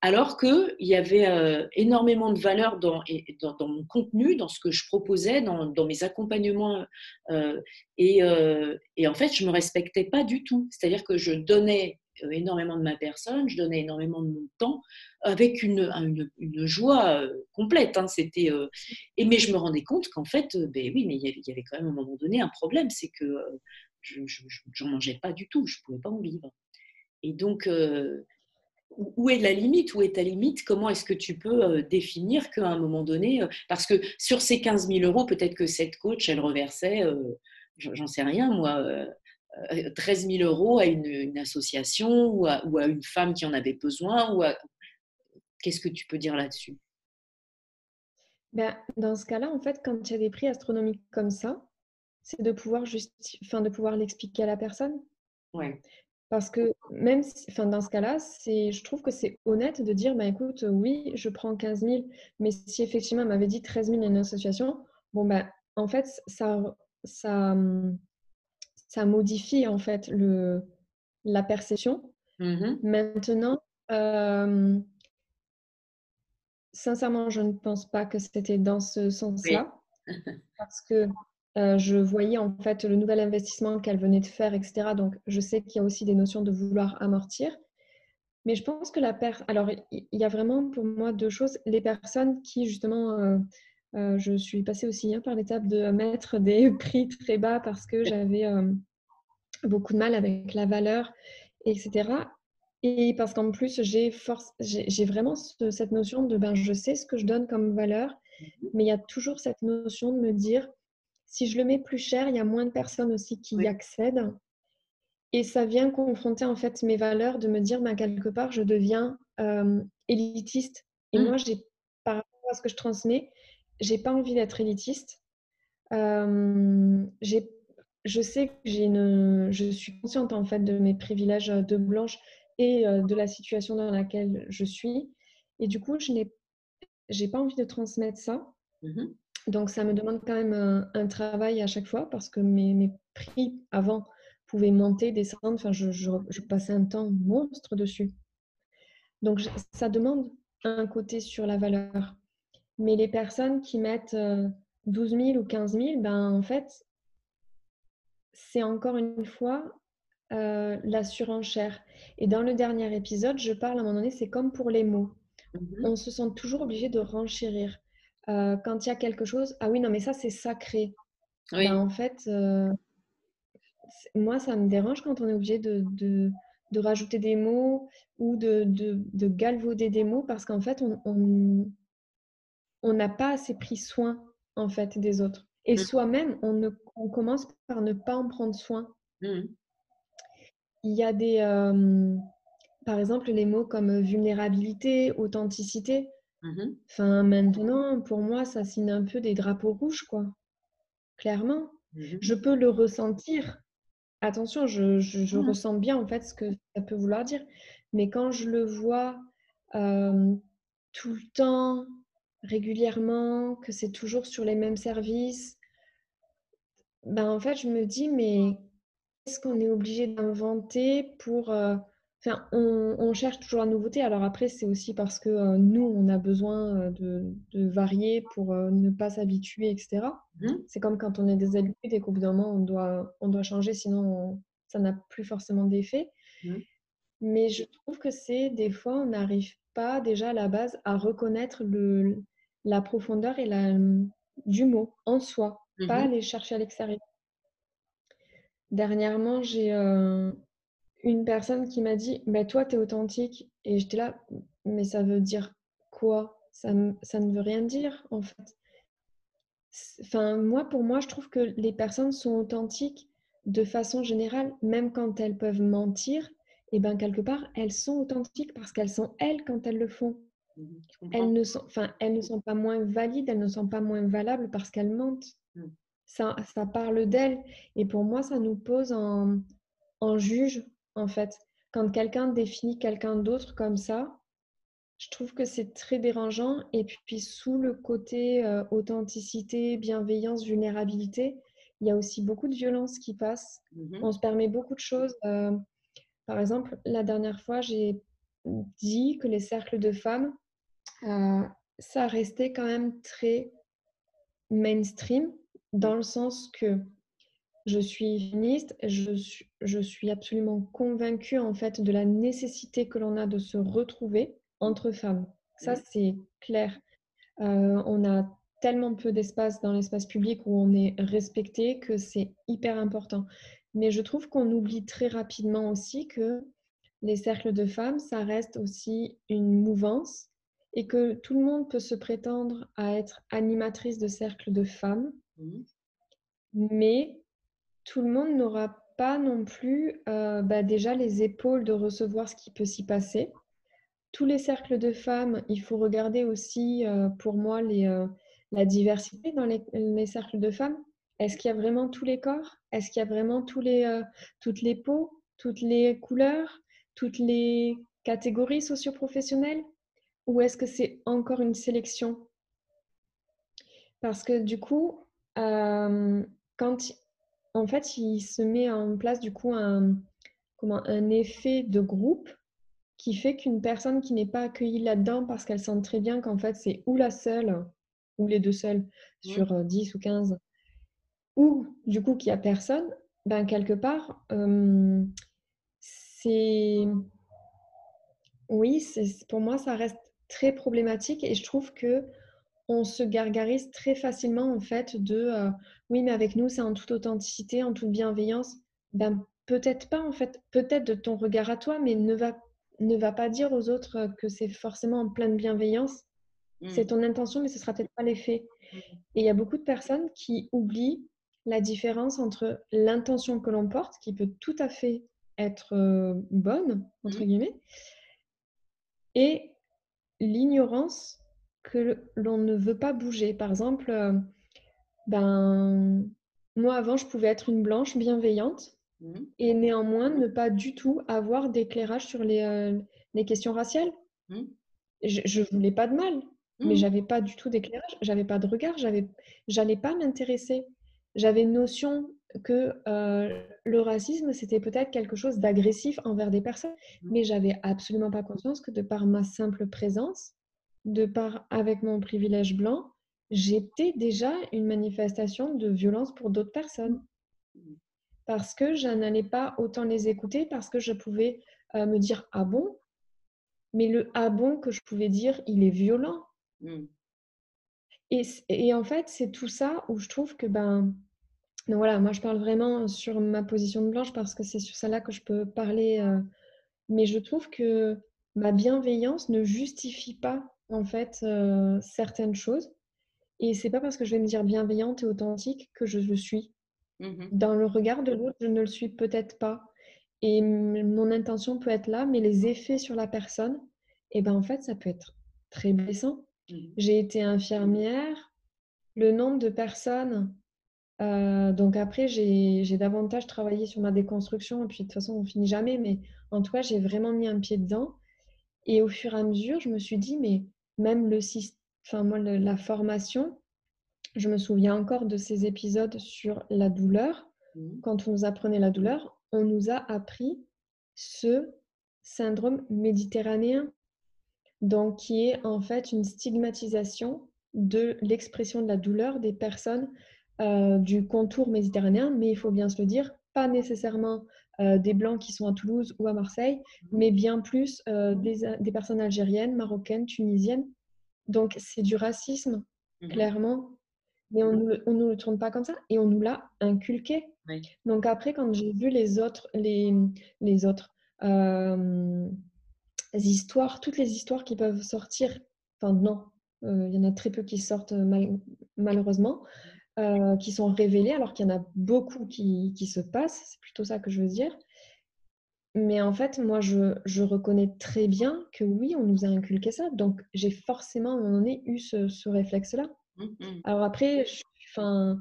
Alors qu'il y avait euh, énormément de valeur dans, dans, mon contenu, dans ce que je proposais, dans, mes accompagnements. et, et, en fait, je me respectais pas du tout. C'est-à-dire que je donnais énormément de ma personne, je donnais énormément de mon temps avec une, une, joie euh, complète. Hein, c'était, euh, et, mais je me rendais compte qu'en fait, ben oui, mais il y, avait, quand même à un moment donné un problème, c'est que je n'en mangeais pas du tout, je ne pouvais pas en vivre. Et donc, où est la limite? Où est ta limite? Comment est-ce que tu peux définir qu'à un moment donné, parce que sur ces 15 000 euros, peut-être que cette coach, elle reversait, j'en sais rien, moi, 13 000 euros à une, association ou à, une femme qui en avait besoin ou Qu'est-ce que tu peux dire là-dessus? Ben, Dans ce cas-là, en fait, quand il y a des prix astronomiques comme ça, c'est de pouvoir, enfin, de pouvoir l'expliquer à la personne. Ouais. Parce que même enfin, dans ce cas-là, je trouve que c'est honnête de dire, bah, écoute, oui, je prends 15 000, mais si effectivement elle m'avait dit 13 000 à une association, bon, ben, en fait, ça, ça, hum, ça modifie en fait le, la perception. Mmh Maintenant, euh, sincèrement, je ne pense pas que c'était dans ce sens-là, parce que euh, je voyais en fait le nouvel investissement qu'elle venait de faire, etc. Donc, je sais qu'il y a aussi des notions de vouloir amortir. Mais je pense que la perte. Alors, il y a vraiment pour moi deux choses. Les personnes qui, justement, euh, je suis passée aussi hein, par l'étape de mettre des prix très bas parce que j'avais beaucoup de mal avec la valeur, etc. Et parce qu'en plus, j'ai, force, j'ai, vraiment cette notion de ben, je sais ce que je donne comme valeur, mhm. mais il y a toujours cette notion de me dire si je le mets plus cher, il y a moins de personnes aussi qui y accèdent. Et ça vient confronter en fait mes valeurs, de me dire ben, quelque part, je deviens élitiste. Et mmh. moi, j'ai, par rapport à ce que je transmets, j'ai pas envie d'être élitiste. j'ai je sais que j'ai une je suis consciente, en fait, de mes privilèges, de blanche et heu, de la situation dans laquelle je suis et du coup, je n'ai j'ai pas envie de transmettre ça. Mmh Donc ça me demande quand même un un travail à chaque fois parce que mes mes prix avant pouvaient monter, descendre, enfin je je je passais un temps monstre dessus. Donc ça demande un côté sur la valeur. Mais les personnes qui mettent, heu, 12 000 ou 15 000, ben, en fait, c'est encore une fois, heu, la surenchère et dans le dernier épisode, je parle à un moment donné, c'est comme pour les mots. Mmh On se sent toujours obligé de renchérir. Heu, quand il y a quelque chose: «Ah oui, non, mais ça, c'est sacré». Ben, Oui. en fait, moi, ça me dérange quand on est obligé de de de rajouter des mots ou de de de galvauder des mots parce qu'en fait, on on on n'a pas assez pris soin, en fait, des autres et Mmh. soi-même, on ne on commence par ne pas en prendre soin. Mmh Il y a des, par exemple, les mots comme, vulnérabilité, authenticité. Mmh Enfin, maintenant, pour moi, ça signe un peu des drapeaux rouges, quoi, clairement. Je peux le ressentir. Attention, je je je ressens bien, en fait, ce que ça peut vouloir dire. Mais quand je le vois, tout le temps, régulièrement, que c'est toujours sur les mêmes services, ben, en fait, je me dis: «Mais qu'est-ce qu'on est obligé d'inventer pour, heu» enfin, on on cherche toujours la nouveauté. Alors après, c'est aussi parce que, heu, nous, on a besoin, heu, de de varier pour, ne pas s'habituer et cetera. Mmh C'est comme quand on est des habitudes et qu'au bout d'un moment, on doit on doit changer, sinon on ça n'a plus forcément d'effet. Mmh. Mais je trouve que c'est des fois, on n'arrive pas déjà à la base à reconnaître le la profondeur et la, mmh, du mot en soi, pas Mmh aller chercher à l'extérieur. Dernièrement, j'ai, heu, une personne qui m'a dit: «Bah, toi, tu es authentique» et j'étais là: «Mais ça veut dire quoi? Ça ça ne veut rien dire, en fait». Enfin, moi, pour moi, je trouve que les personnes sont authentiques de façon générale, même quand elles peuvent mentir et ben, quelque part, elles sont authentiques parce qu'elles sont elles quand elles le font. Mmh Elles ne sont enfin, elles ne sont pas moins valides, elles ne sont pas moins valables parce qu'elles mentent. Mmh. Ça ça parle d'elles et pour moi, ça nous pose en en juge, en fait. Quand quelqu'un définit quelqu'un d'autre comme ça, je trouve que c'est très dérangeant et puis sous le côté, heu, authenticité, bienveillance, vulnérabilité, il y a aussi beaucoup de violence qui passe. Mmh On se permet beaucoup de choses, heu, par exemple, la dernière fois, j'ai dit que les cercles de femmes, heu, ça restait quand même très mainstream dans le sens que je suis féministe, je suis je suis absolument convaincue, en fait, de la nécessité que l'on a de se retrouver entre femmes. Ça, Mmh. c'est clair. Heu, on a tellement peu d'espace dans l'espace public où on est respecté que c'est hyper important. Mais je trouve qu'on oublie très rapidement aussi que les cercles de femmes, ça reste aussi une mouvance et que tout le monde peut se prétendre à être animatrice de cercles de femmes, Mmh mais tout le monde n'aura pas non plus, heu, bah, déjà les épaules de recevoir ce qui peut s'y passer. Tous les cercles de femmes, il faut regarder aussi, heu, pour moi les, heu, la diversité dans les les cercles de femmes. Est-ce qu'il y a vraiment tous les corps? Est-ce qu'il y a vraiment tous les, heu, toutes les peaux, toutes les couleurs, toutes les catégories socio-professionnelles? Ou est-ce que c'est encore une sélection? Parce que du coup, hem, quand en fait, il se met en place du coup un comment? Un effet de groupe qui fait qu'une personne qui n'est pas accueillie là-dedans parce qu'elle sent très bien qu'en fait, c'est ou la seule ou les 2 seules Mmh. sur, heu, 10 ou 15 ou du coup qu'il y a personne, ben, quelque part, hem, c'est oui, pour moi, ça reste très problématique et je trouve qu'on se gargarise très facilement en fait de, heu: «Oui, mais avec nous, c'est en toute authenticité, en toute bienveillance». Ben, peut-être pas en fait, peut-être de ton regard à toi, mais ne va ne va pas dire aux autres, heu, que c'est forcément en pleine bienveillance. C'est Mmh. ton intention, mais ce sera peut-être pas l'effet Mmh. et il y a beaucoup de personnes qui oublient la différence entre l'intention que l'on porte, qui peut tout à fait être, heu, «bonne» entre Mmh. guillemets et l'ignorance que l'on ne veut pas bouger. Par exemple, heu, ben, moi, avant, je pouvais être une blanche bienveillante Mmh. et néanmoins ne pas du tout avoir d'éclairage sur les, euh, les questions raciales. Mmh. Je, je voulais pas de mal, mais Mmh. j'avais pas du tout d'éclairage, j'avais pas de regard, j'avais, j'allais pas m'intéresser. J'avais une notion que euh, le racisme, c'était peut-être quelque chose d'agressif envers des personnes, Mmh. mais j'avais absolument pas conscience que de par ma simple présence, de par avec mon privilège blanc, j'étais déjà une manifestation de violence pour d'autres personnes. Mmh. Parce que je n'allais pas autant les écouter, parce que je pouvais euh, me dire ah bon, mais le ah bon que je pouvais dire, il est violent. Mmh. Et, et en fait, c'est tout ça où je trouve que ben donc voilà, moi je parle vraiment sur ma position de blanche parce que c'est sur celle-là que je peux parler. euh, mais je trouve que ma bienveillance ne justifie pas en fait euh, certaines choses. Et c'est pas parce que je vais me dire bienveillante et authentique que je le suis. Mmh. Dans le regard de l'autre, je ne le suis peut-être pas. Et mon intention peut être là, mais les effets sur la personne, et ben en fait, ça peut être très blessant. Mmh. J'ai été infirmière. Le nombre de personnes euh, donc après, j'ai davantage travaillé sur ma déconstruction, et puis de toute façon, on finit jamais, mais en tout cas, j'ai vraiment mis un pied dedans. Et au fur et à mesure, je me suis dit, mais même le enfin moi, le- la formation, je me souviens encore de ces épisodes sur la douleur. Mmh. Quand on nous apprenait la douleur, on nous a appris ce syndrome méditerranéen, donc qui est en fait une stigmatisation de l'expression de la douleur des personnes euh, du contour méditerranéen, mais il faut bien se le dire, pas nécessairement euh, des Blancs qui sont à Toulouse ou à Marseille, mais bien plus euh, des, des personnes algériennes, marocaines, tunisiennes. Donc c'est du racisme, Mmh. clairement, mais on ne nous le tourne pas comme ça et on nous l'a inculqué. Oui. Donc après, quand j'ai vu les autres, les, les autres histoires, toutes les histoires qui peuvent sortir, enfin non, il y en a très peu qui sortent mal- malheureusement, euh, qui sont révélées, alors qu'il y en a beaucoup qui, qui se passent, c'est plutôt ça que je veux dire. Mais en fait, moi, je, je reconnais très bien que oui, on nous a inculqué ça, donc j'ai forcément à un moment donné eu ce, ce réflexe-là. Mmh. Mmh. Alors après, je, enfin,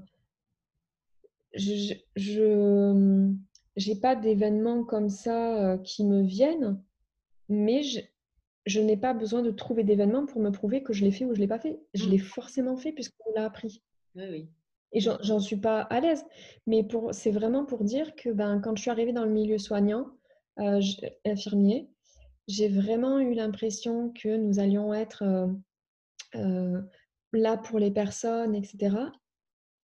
je, je, j'ai pas d'événements comme ça euh, qui me viennent, mais je, je n'ai pas besoin de trouver d'événements pour me prouver que je l'ai fait ou je l'ai pas fait. Je Mm. l'ai forcément fait puisqu'on l'a appris. Oui, oui. Et j'en suis pas à l'aise. Mais c'est vraiment pour dire que ben, quand je suis arrivée dans le milieu soignant, euh, infirmier, j'ai vraiment eu l'impression que nous allions être euh, euh, là pour les personnes, etc.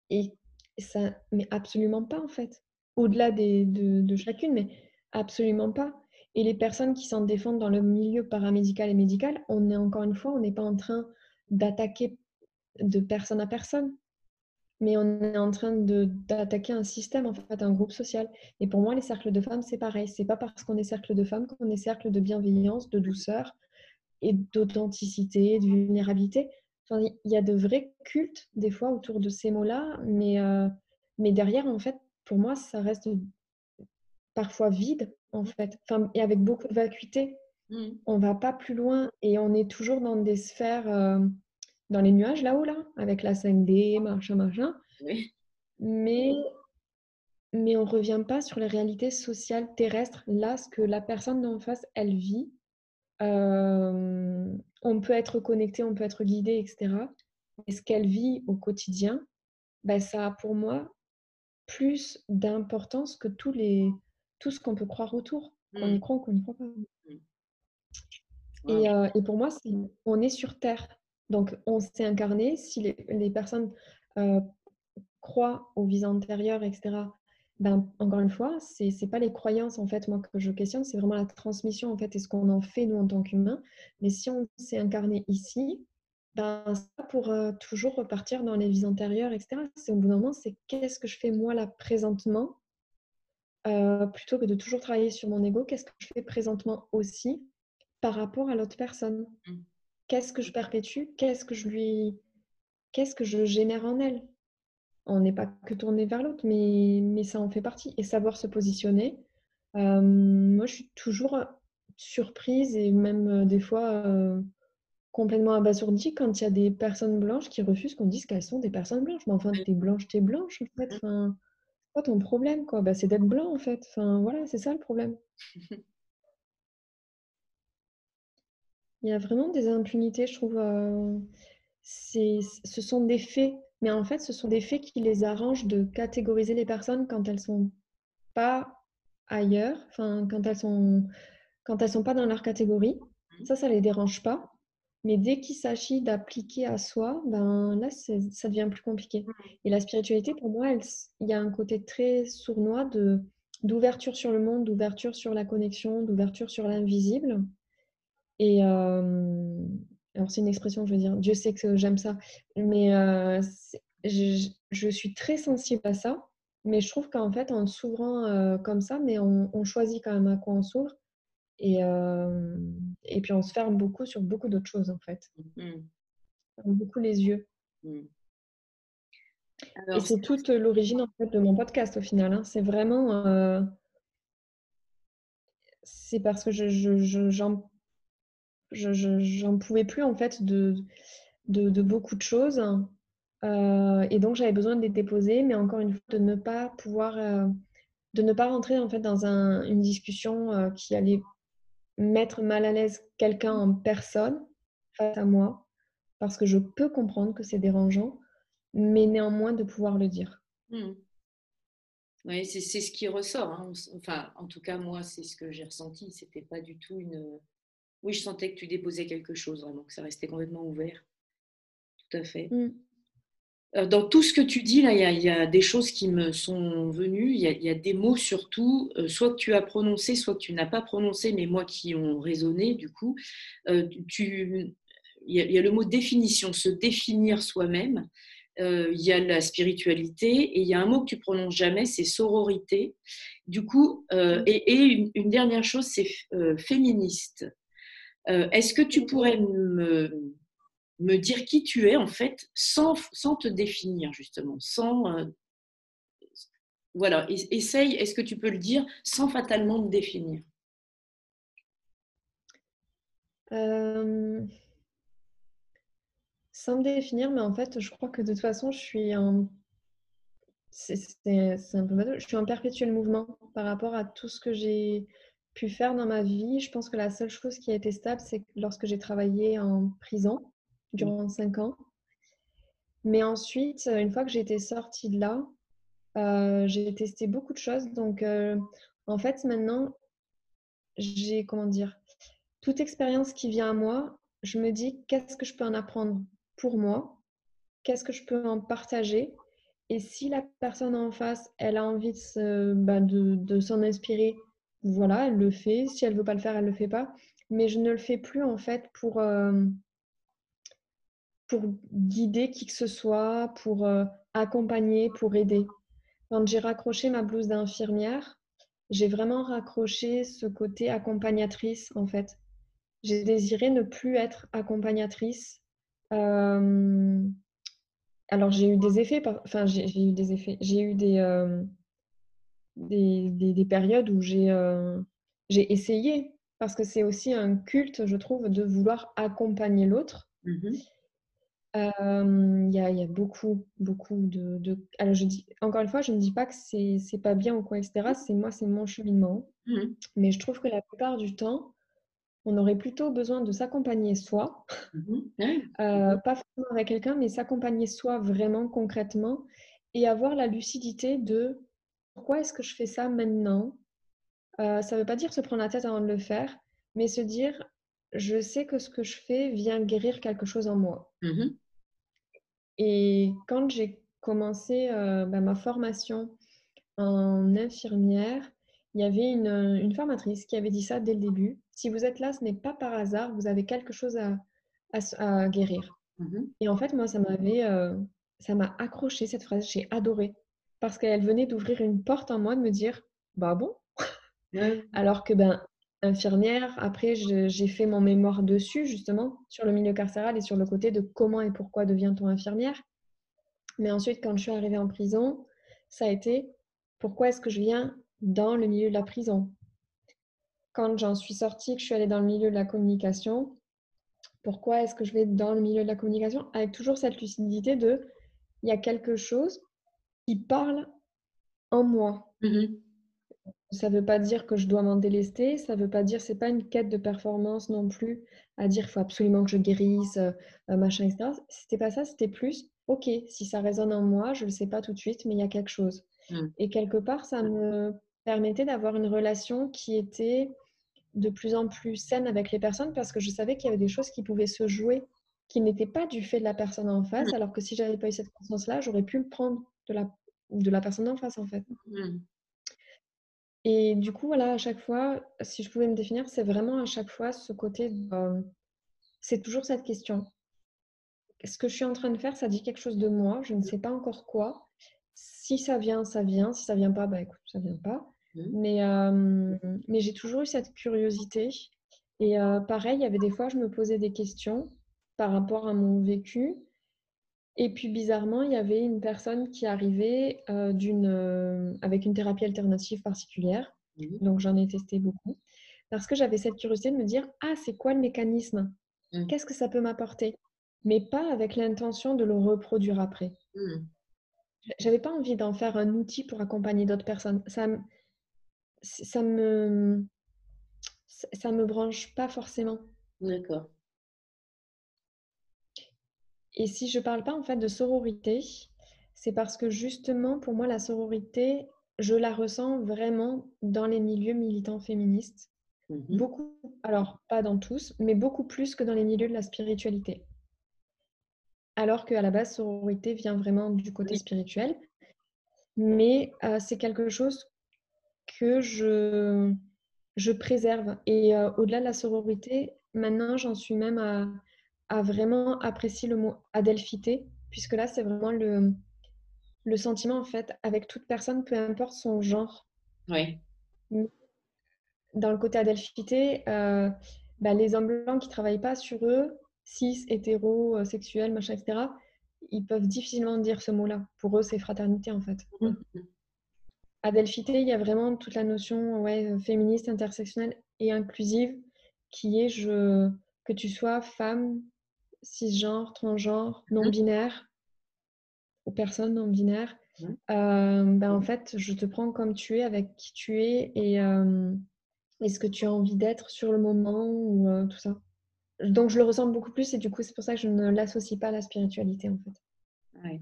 Et ça, mais absolument pas en fait. Au-delà de, de chacune, mais absolument pas. Et les personnes qui s'en défendent dans le milieu paramédical et médical, on est encore une fois, on n'est pas en train d'attaquer de personne à personne, mais on est en train d'attaquer un système, en fait, un groupe social. Et pour moi, les cercles de femmes, c'est pareil. C'est pas parce qu'on est cercle de femmes qu'on est cercle de bienveillance, de douceur et d'authenticité, de vulnérabilité. Enfin, il y a de vrais cultes, des fois, autour de ces mots-là, mais, euh, mais derrière, en fait, pour moi, ça reste parfois vide, en fait, enfin, et avec beaucoup de vacuité. Mmh. On va pas plus loin et on est toujours dans des sphères, euh, dans les nuages là-haut, là, avec la 5D, machin, machin, Oui. mais, mais on revient pas sur les réalités sociales terrestres, là, ce que la personne d'en face, elle vit. Euh, on peut être connecté, on peut être guidé, etc. Et ce qu'elle vit au quotidien, ben, ça a pour moi plus d'importance que tous les, tout ce qu'on peut croire autour, qu'on y Mmh. croit ou qu'on n'y croit pas. Waouh. Et, euh, et pour moi, c'est, on est sur Terre. Donc, on s'est incarné. Si les, personnes euh, croient aux vies antérieures, etc., ben, encore une fois, c'est c'est pas les croyances en fait moi que je questionne, c'est vraiment la transmission en fait et ce qu'on en fait nous en tant qu'humains. Mais si on s'est incarné ici, ben, pas pour euh, toujours repartir dans les vies antérieures, etc. C'est au bout d'un moment, c'est qu'est-ce que je fais moi là présentement, euh, plutôt que de toujours travailler sur mon ego, qu'est-ce que je fais présentement aussi par rapport à l'autre personne. Mmh. Qu'est-ce que je perpétue Qu'est-ce que je lui, qu'est-ce que je génère en elle? On n'est pas que tourné vers l'autre, mais, mais ça en fait partie. Et savoir se positionner. Euh, moi, je suis toujours surprise et même euh, des fois, euh, complètement abasourdie quand il y a des personnes blanches qui refusent qu'on dise qu'elles sont des personnes blanches. Mais enfin, t'es blanche, t'es blanche, en fait. Enfin, c'est quoi ton problème, quoi? Bah, c'est d'être blanc, en fait. Enfin, voilà, c'est ça le problème. Il y a vraiment des impunités, je trouve. euh, ce sont des faits, mais en fait, ce sont des faits qui les arrangent de catégoriser les personnes quand elles sont pas ailleurs, enfin, quand elles sont, quand elles sont pas dans leur catégorie. Ça, ça les dérange pas. Mais dès qu'il s'agit d'appliquer à soi, ben là, ça devient plus compliqué. Et la spiritualité, pour moi, il y a un côté très sournois de, d'ouverture sur le monde, d'ouverture sur la connexion, d'ouverture sur l'invisible. Et euh, alors, c'est une expression, je veux dire, Dieu sait que j'aime ça, mais euh, je, je suis très sensible à ça. Mais je trouve qu'en fait, en s'ouvrant euh, comme ça, mais on, on choisit quand même à quoi on s'ouvre. Et, et puis, on se ferme beaucoup sur beaucoup d'autres choses, en fait. Mm. On ferme beaucoup les yeux. Mm. Et c'est toute l'origine, en fait, de mon podcast, au final. hein. C'est vraiment... c'est parce que je, je, je- j'en je, je- pouvais plus en fait de, de, beaucoup de choses. Euh, et donc j'avais besoin de les déposer, mais encore une fois, de ne pas pouvoir, euh, de ne pas rentrer en fait dans un- une discussion euh, qui allait mettre mal à l'aise quelqu'un en personne face à moi, parce que je peux comprendre que c'est dérangeant, mais néanmoins de pouvoir le dire. mm. Oui, c'est ce qui ressort. hein. Enfin, en tout cas, moi, c'est ce que j'ai ressenti. C'était pas du tout une. Oui, je sentais que tu déposais quelque chose, vraiment, que ça restait complètement ouvert. Tout à fait. Mm. Euh, Dans tout ce que tu dis, là, il y a, il y a des choses qui me sont venues. Il y a, il y a des mots surtout, euh, soit que tu as prononcé, soit que tu n'as pas prononcé, mais moi qui ont résonné, du coup. Euh, tu, il y, a, il y a le mot définition, se définir soi-même. Euh, il y a la spiritualité et il y a un mot que tu prononces jamais, c'est sororité. Du coup, euh, et, et une, une dernière chose, c'est euh, féministe. Euh, Est-ce que tu pourrais me, dire qui tu es en fait sans, te définir justement, sans euh, voilà, es- essaye. Est-ce que tu peux le dire sans fatalement te définir? Euh, Sans me définir, mais en fait, je crois que de toute façon, je suis en c'est un peu. Je suis en perpétuel mouvement par rapport à tout ce que j'ai pu faire dans ma vie. Je pense que la seule chose qui a été stable, c'est que lorsque j'ai travaillé en prison durant cinq ans. Mais ensuite, une fois que j'ai été sortie de là, euh, j'ai testé beaucoup de choses. Donc, euh, en fait, maintenant, j'ai, comment dire, toute expérience qui vient à moi, je me dis qu'est-ce que je peux en apprendre pour moi, qu'est-ce que je peux en partager? Et si la personne en face, elle a envie de, se- bah, de, de s'en inspirer, voilà, elle le fait. Si elle veut pas le faire, elle le fait pas. Mais je ne le fais plus en fait pour, euh, pour guider qui que ce soit, pour euh, accompagner, pour aider. Quand j'ai raccroché ma blouse d'infirmière, j'ai vraiment raccroché ce côté accompagnatrice en fait. J'ai désiré ne plus être accompagnatrice. Euh, alors j'ai eu des effets, enfin j'ai eu des effets, j'ai eu des, des, des- des périodes où j'ai euh, essayé, parce que c'est aussi un culte, je trouve, de vouloir accompagner l'autre. Mhm. Euh, Il y a, y a beaucoup, beaucoup de, de- Alors, je dis, encore une fois, je ne dis pas que c'est pas bien ou quoi, etc. C'est moi, c'est mon cheminement. Mhm. Mais je trouve que la plupart du temps, on aurait plutôt besoin de s'accompagner soi. Ouais. euh, pas forcément avec quelqu'un, mais s'accompagner soi vraiment concrètement et avoir la lucidité de pourquoi est-ce que je fais ça maintenant? Euh, ça ne veut pas dire se prendre la tête avant de le faire, mais se dire, je sais que ce que je fais vient guérir quelque chose en moi. Mhm. Et quand j'ai commencé euh, bah, ma formation en infirmière, il y avait une, une formatrice qui avait dit ça dès le début. Si vous êtes là, ce n'est pas par hasard, vous avez quelque chose à, à s- à guérir. Mhm. Et en fait, moi, ça m'avait, euh, ça m'a accroché cette phrase, j'ai adoré. Parce qu'elle venait d'ouvrir une porte en moi, de me dire, bah bon, Ouais. alors que ben infirmière, après j'ai fait mon mémoire dessus justement sur le milieu carcéral et sur le côté de comment et pourquoi devient-on infirmière. Mais ensuite, quand je suis arrivée en prison, ça a été pourquoi est-ce que je viens dans le milieu de la prison? Quand j'en suis sortie, que je suis allée dans le milieu de la communication, Pourquoi est-ce que je vais dans le milieu de la communication? Avec toujours cette lucidité de il y a quelque chose qui parle en moi. Mmh ça ne veut pas dire que je dois m'en délester, ça ne veut pas dire, c'est pas une quête de performance non plus, à dire il faut absolument que je guérisse, euh, machin, etc. C'était pas ça, c'était plus, ok, si ça résonne en moi, je ne le sais pas tout de suite, mais il y a quelque chose. Mmh. Et quelque part, ça me permettait d'avoir une relation qui était de plus en plus saine avec les personnes parce que je savais qu'il y avait des choses qui pouvaient se jouer qui n'étaient pas du fait de la personne en face, mmh. alors que si j'avais pas eu cette conscience-là, j'aurais pu le prendre de la, de la personne en face, en fait. Mmh. Et du coup, voilà, à chaque fois, si je pouvais me définir, c'est vraiment à chaque fois ce côté de, c'est toujours cette question. Ce que je suis en train de faire, ça dit quelque chose de moi, je ne sais pas encore quoi. Si ça vient, ça vient. Si ça vient pas, bah écoute, ça vient pas. Mmh. Mais, mais j'ai toujours eu cette curiosité. Et pareil, il y avait des fois, je me posais des questions par rapport à mon vécu. Et puis bizarrement, il y avait une personne qui arrivait d'une, avec une thérapie alternative particulière. Mmh. Donc j'en ai testé beaucoup. Parce que j'avais cette curiosité de me dire, ah, c'est quoi le mécanisme? Mmh. Qu'est-ce que ça peut m'apporter? Mais pas avec l'intention de le reproduire après. J'avais pas envie d'en faire un outil pour accompagner d'autres personnes. Ça, ça me ça me branche pas forcément. D'accord. Et si je parle pas en fait de sororité, c'est parce que justement pour moi la sororité, je la ressens vraiment dans les milieux militants féministes. Mmh beaucoup, alors pas dans tous, mais beaucoup plus que dans les milieux de la spiritualité. Alors qu'à la base, sororité vient vraiment du côté spirituel. Mais euh, c'est quelque chose que je, je préserve. Et euh, au-delà de la sororité, maintenant, j'en suis même à, vraiment apprécier le mot adelphité, puisque là, c'est vraiment le, le sentiment, en fait, avec toute personne, peu importe son genre. Oui. Dans le côté adelphité, euh, bah, les hommes blancs qui travaillent pas sur eux, cis, hétéro, euh, sexuels, machin, etc., ils peuvent difficilement dire ce mot-là. Pour eux, c'est fraternité, en fait. Mmh. À Delphité, il y a vraiment toute la notion ouais, féministe, intersectionnelle et inclusive qui est je, que tu sois femme, cisgenre, transgenre, mmh. non-binaire ou personne non-binaire. Mmh. Euh, ben, en fait, je te prends comme tu es, avec qui tu es et, euh, ce que tu as envie d'être sur le moment ou euh, tout ça. Donc, je le ressens beaucoup plus et du coup, c'est pour ça que je ne l'associe pas à la spiritualité en fait. Ouais.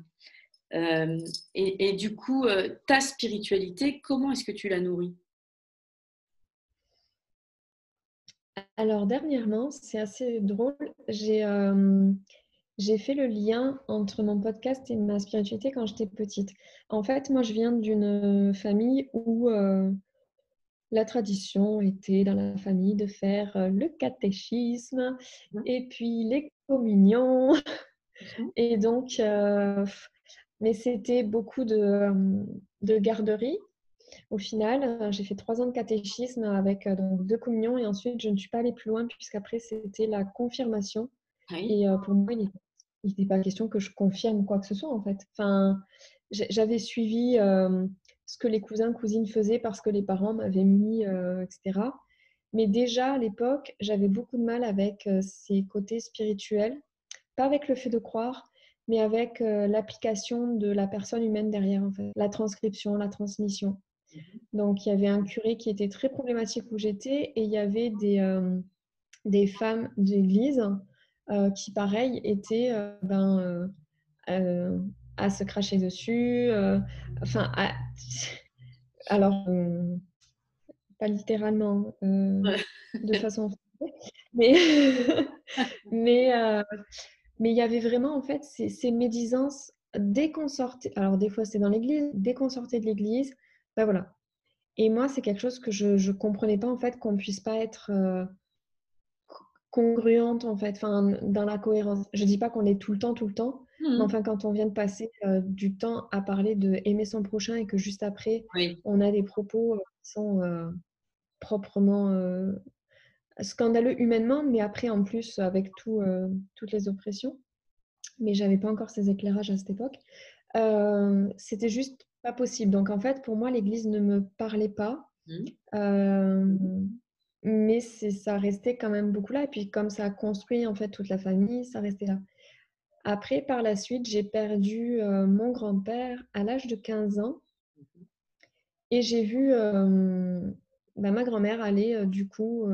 Euh, et, du coup, ta spiritualité, comment est-ce que tu la nourris? Alors, dernièrement, c'est assez drôle. J'ai euh, j'ai fait le lien entre mon podcast et ma spiritualité quand j'étais petite. En fait, moi, je viens d'une famille où la tradition était dans la famille de faire le catéchisme mmh. et puis les communions. Mmh. Et donc, mais c'était beaucoup de, de garderie. Au final, j'ai fait trois ans de catéchisme avec donc, deux communions et ensuite je ne suis pas allée plus loin puisqu'après c'était la confirmation. Et pour moi, il n'était pas question que je confirme quoi que ce soit en fait. Enfin, j'avais suivi ce que les cousins, cousines faisaient parce que les parents m'avaient mis, etc. Mais déjà à l'époque, j'avais beaucoup de mal avec ces côtés spirituels, pas avec le fait de croire, mais avec euh, l'application de la personne humaine derrière, en fait. la transcription, la transmission. Donc, il y avait un curé qui était très problématique où j'étais et il y avait des, euh, des femmes d'église euh, qui, pareil, étaient ben, à se cracher dessus. Enfin, alors, pas littéralement, de façon. Mais, mais mais il y avait vraiment, en fait, ces, médisances dès qu'on sortait. Alors, des fois, c'était dans l'église. Dès qu'on sortait de l'église, ben voilà. Et moi, c'est quelque chose que je ne comprenais pas, en fait, qu'on ne puisse pas être euh, congruente, en fait, enfin, dans la cohérence. Je ne dis pas qu'on est tout le temps, tout le temps. Mais mmh. enfin, quand on vient de passer euh, du temps à parler de aimer son prochain et que juste après, on a des propos euh, qui sont proprement scandaleux humainement, mais après, en plus, avec tout, toutes les oppressions. Mais j'avais pas encore ces éclairages à cette époque. C'était juste pas possible. Donc, en fait, pour moi, l'Église ne me parlait pas. Mmh. Euh, mais ça restait quand même beaucoup là. Et puis comme ça a construit en fait toute la famille, ça restait là. Après, par la suite, j'ai perdu euh, mon grand-père à l'âge de 15 ans. Mmh et j'ai vu euh, bah, ma grand-mère aller euh, du coup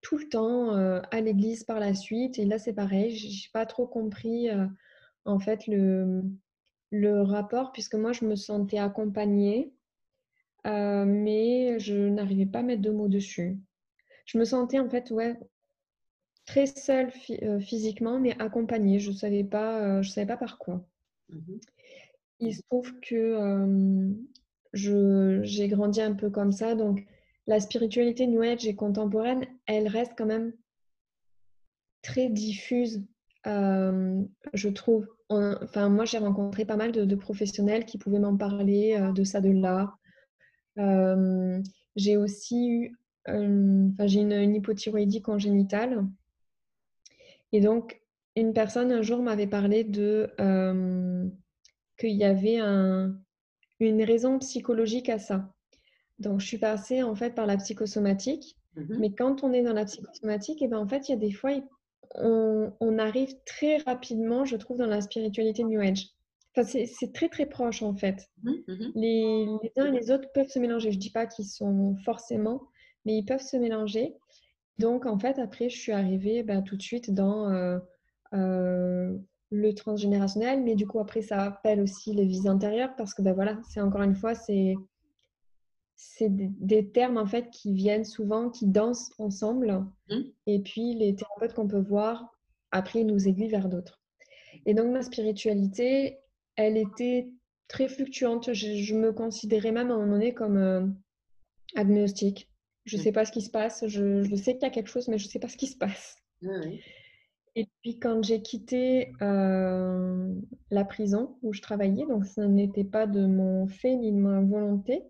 tout le temps à l'église par la suite. Et là, c'est pareil, j'ai pas trop compris en fait le, le rapport, puisque moi, je me sentais accompagnée, mais je n'arrivais pas à mettre de mots dessus. Je me sentais en fait, ouais, très seule physiquement, mais accompagnée. Je ne savais, pas, je savais pas par quoi. Mmh Il se trouve que j'ai grandi un peu comme ça, donc la spiritualité New Age et contemporaine, elle reste quand même très diffuse, je trouve. enfin, moi, j'ai rencontré pas mal de, professionnels qui pouvaient m'en parler de ça, de là. j'ai aussi eu, enfin, j'ai une, une, hypothyroïdie congénitale. Et donc, une personne un jour m'avait parlé de qu'il y avait un, une raison psychologique à ça. Donc, je suis passée en fait par la psychosomatique. Mmh Mais quand on est dans la psychosomatique, et eh ben, en fait, il y a des fois, on, arrive très rapidement, je trouve, dans la spiritualité New Age. Enfin, c'est très, très proche, en fait. Mmh mmh les, les, uns et les autres peuvent se mélanger. Je ne dis pas qu'ils sont forcément, mais ils peuvent se mélanger. Donc, en fait, après, je suis arrivée bah, tout de suite dans euh, euh, le transgénérationnel. Mais du coup, après, ça appelle aussi les vies intérieures parce que, ben voilà, c'est encore une fois, c'est c'est des, termes en fait qui viennent souvent, qui dansent ensemble. Mmh. Et puis les thérapeutes qu'on peut voir, après, ils nous aiguillent vers d'autres. Et donc ma spiritualité, elle était très fluctuante. Je, me considérais même à un moment donné comme euh, agnostique. Je ne mmh. sais pas ce qui se passe. Je, sais qu'il y a quelque chose, mais je ne sais pas ce qui se passe. Et puis quand j'ai quitté euh, la prison où je travaillais, donc ça n'était pas de mon fait ni de ma volonté,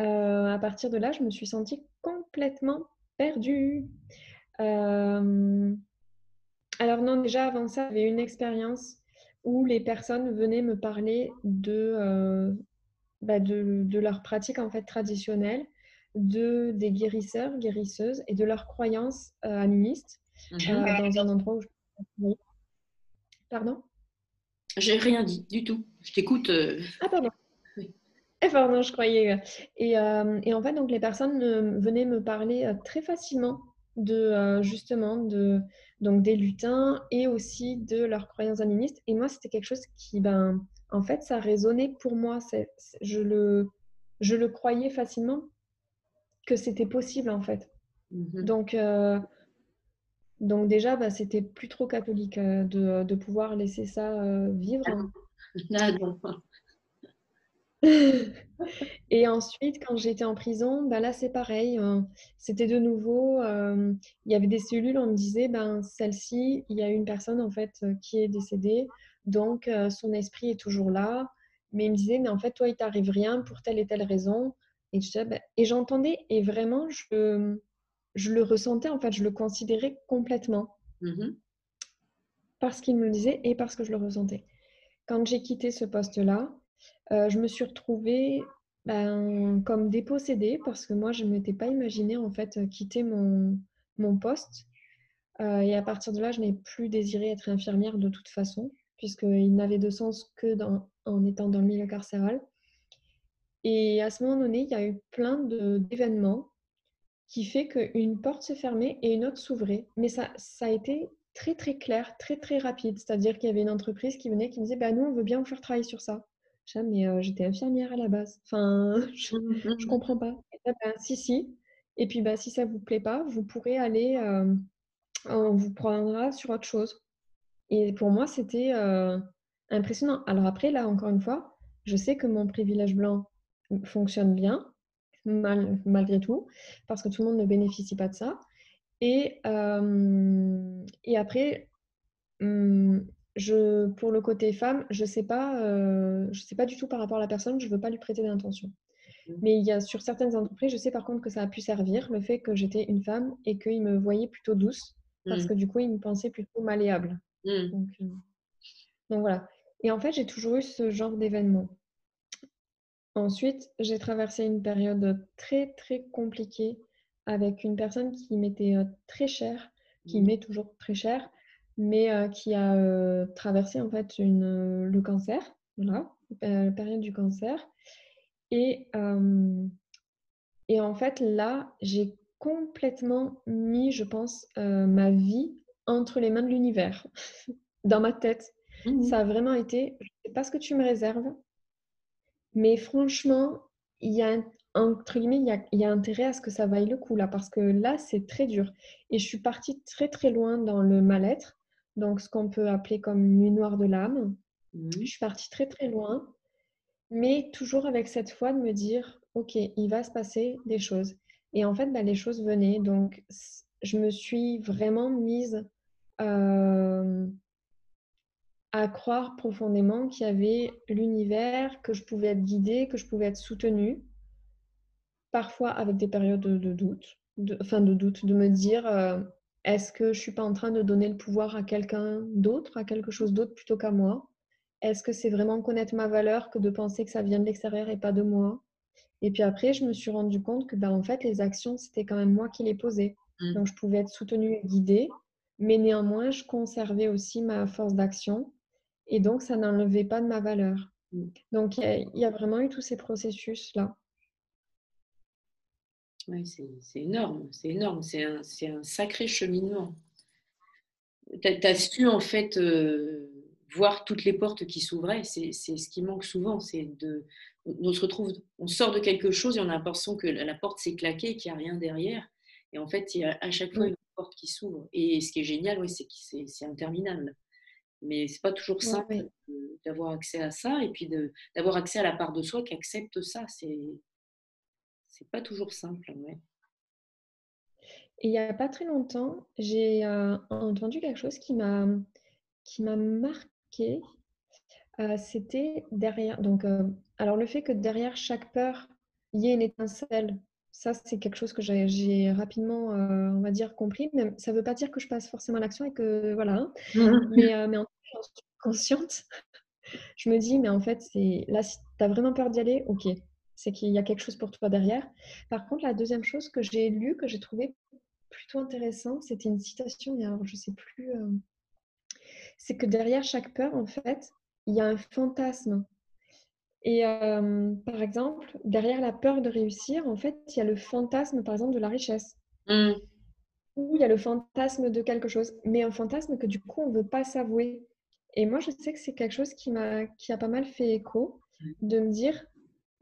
euh, à partir de là, je me suis sentie complètement perdue. Euh, alors non, déjà avant ça, j'avais une expérience où les personnes venaient me parler de, euh, bah de, de, leur pratique en fait traditionnelle, de, des guérisseurs, guérisseuses et de leurs croyances animistes mhm. dans un endroit où je... Pardon? J'ai rien dit du tout. Je t'écoute. Ah pardon. Pardon, je croyais. Et, euh, et, en fait, donc, les personnes venaient me parler euh, très facilement de euh, justement de, donc, des lutins et aussi de leurs croyances animistes. Et moi, c'était quelque chose qui, ben, en fait, ça résonnait pour moi. Je, le, je le croyais facilement que c'était possible, en fait. Mmh donc, donc déjà, bah, c'était plus trop catholique de, de, pouvoir laisser ça vivre. Ah, et ensuite, quand j'étais en prison, ben là, c'est pareil. Hein. C'était de nouveau, euh, il y avait des cellules, on me disait, ben, celle-ci, il y a une personne en fait euh, qui est décédée, donc euh, son esprit est toujours là. Mais il me disait, mais en fait, toi, il t'arrive rien pour telle et telle raison. Et, ben, et j'entendais, et vraiment, je, je le ressentais, en fait, je le considérais complètement. Mmh parce qu'il me le disait et parce que je le ressentais. Quand j'ai quitté ce poste-là, euh, je me suis retrouvée ben, comme dépossédée parce que moi, je ne m'étais pas imaginé en fait quitter mon, mon poste. Euh, et à partir de là, je n'ai plus désiré être infirmière de toute façon, puisqu'il n'avait de sens que dans, en étant dans le milieu carcéral. Et à ce moment donné, il y a eu plein d'événements qui fait qu'une porte s'est fermée et une autre s'ouvrait. Mais ça, ça a été très très clair, très très rapide. C'est-à-dire qu'il y avait une entreprise qui venait qui me disait bah, Nous, on veut bien vous faire travailler sur ça mais j'étais infirmière à la base. Enfin, je, ne mmh comprends pas. Ben, si, si. Et puis, bah, si ça vous plaît pas, vous pourrez aller, on vous prendra sur autre chose. Et pour moi, c'était impressionnant. Alors après, là, encore une fois, je sais que mon privilège blanc fonctionne bien, mal, malgré tout, parce que tout le monde ne bénéficie pas de ça. Et, et après, mmh, je, pour le côté femme, je sais pas, euh, je sais pas du tout par rapport à la personne, je veux pas lui prêter d'intention. Mmh. Mais il y a sur certaines entreprises, je sais par contre que ça a pu servir le fait que j'étais une femme et qu'ils me voyaient plutôt douce parce mmh. que du coup ils me pensaient plutôt malléable. Mmh. Euh, donc, voilà. Et en fait, j'ai toujours eu ce genre d'événement. Ensuite, j'ai traversé une période très très compliquée avec une personne qui m'était très chère, qui m'est toujours très chère, mais qui a traversé en fait une, le cancer, voilà, la période du cancer. Et, et en fait, là, j'ai complètement mis, je pense, ma vie entre les mains de l'univers, dans ma tête. Mmh Ça a vraiment été, je ne sais pas ce que tu me réserves, mais franchement, il y a entre guillemets, il y, a, il y, a, intérêt à ce que ça vaille le coup là, parce que là, c'est très dur. Et je suis partie très très loin dans le mal-être, donc ce qu'on peut appeler comme une nuit noire de l'âme. Mmh. Je suis partie très très loin, mais toujours avec cette foi de me dire, ok, il va se passer des choses. Et en fait, bah, les choses venaient, donc je me suis vraiment mise euh, à croire profondément qu'il y avait l'univers, que je pouvais être guidée, que je pouvais être soutenue, parfois avec des périodes de, doute, de, enfin de doute, de me dire euh, est-ce que je suis pas en train de donner le pouvoir à quelqu'un d'autre, à quelque chose d'autre plutôt qu'à moi? Est-ce que c'est vraiment connaître ma valeur que de penser que ça vient de l'extérieur et pas de moi? Et puis après, je me suis rendu compte que ben, en fait, les actions, c'était quand même moi qui les posais. Mmh. Donc, je pouvais être soutenue et guidée, mais néanmoins, je conservais aussi ma force d'action et donc, ça n'enlevait pas de ma valeur. Mmh. Donc, il y, a vraiment eu tous ces processus-là. Oui, c'est énorme, c'est énorme, c'est un, un, sacré cheminement. Tu as, su en fait euh, voir toutes les portes qui s'ouvraient, c'est ce qui manque souvent, c'est de, on se retrouve, on sort de quelque chose et on a l'impression que la porte s'est claquée, qu'il n'y a rien derrière, et en fait il y a à chaque fois une porte qui s'ouvre. Et ce qui est génial, oui, c'est que c'est interminable. Mais c'est pas toujours simple d'avoir accès à ça et puis d'avoir accès à la part de soi qui accepte ça. C'est c'est pas toujours simple. Ouais. Et il n'y a pas très longtemps, j'ai euh, entendu quelque chose qui m'a qui m'a marqué. Euh, c'était derrière. Donc, euh, alors le fait que derrière chaque peur, il y ait une étincelle ça, c'est quelque chose que j'ai rapidement, on va dire, compris. Mais ça ne veut pas dire que je passe forcément à l'action et que voilà. Hein. mais, mais en fait, consciente. je me dis, mais en fait, c'est là, si tu as vraiment peur d'y aller, ok, c'est qu'il y a quelque chose pour toi derrière. Par contre, la deuxième chose que j'ai lue, que j'ai trouvée plutôt intéressante, c'était une citation, alors je ne sais plus, euh, c'est que derrière chaque peur, en fait, il y a un fantasme et par exemple, derrière la peur de réussir, en fait, il y a le fantasme, par exemple, de la richesse. Mmh. Ou il y a le fantasme de quelque chose, mais un fantasme que du coup, on ne veut pas s'avouer. Et moi, je sais que c'est quelque chose qui, m'a, qui a pas mal fait écho, mmh. de me dire,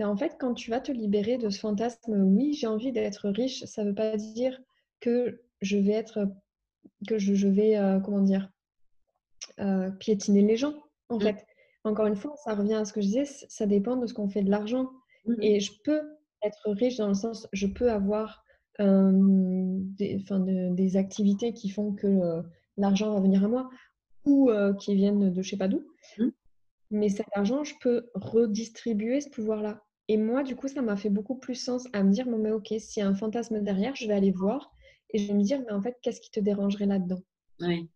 ben, en fait, quand tu vas te libérer de ce fantasme, oui, j'ai envie d'être riche, ça ne veut pas dire que je vais être, que je, vais, comment dire, piétiner les gens, en mmh. fait encore une fois, ça revient à ce que je disais, ça dépend de ce qu'on fait de l'argent. Mmh Et je peux être riche dans le sens, je peux avoir des, des, activités qui font que l'argent va venir à moi ou qui viennent de je sais pas d'où. Mmh. Mais cet argent, je peux redistribuer ce pouvoir-là. Et moi, du coup, ça m'a fait beaucoup plus sens à me dire, bon, mais ok, s'il y a un fantasme derrière, je vais aller voir et je vais me dire, mais en fait, qu'est-ce qui te dérangerait là-dedans? Oui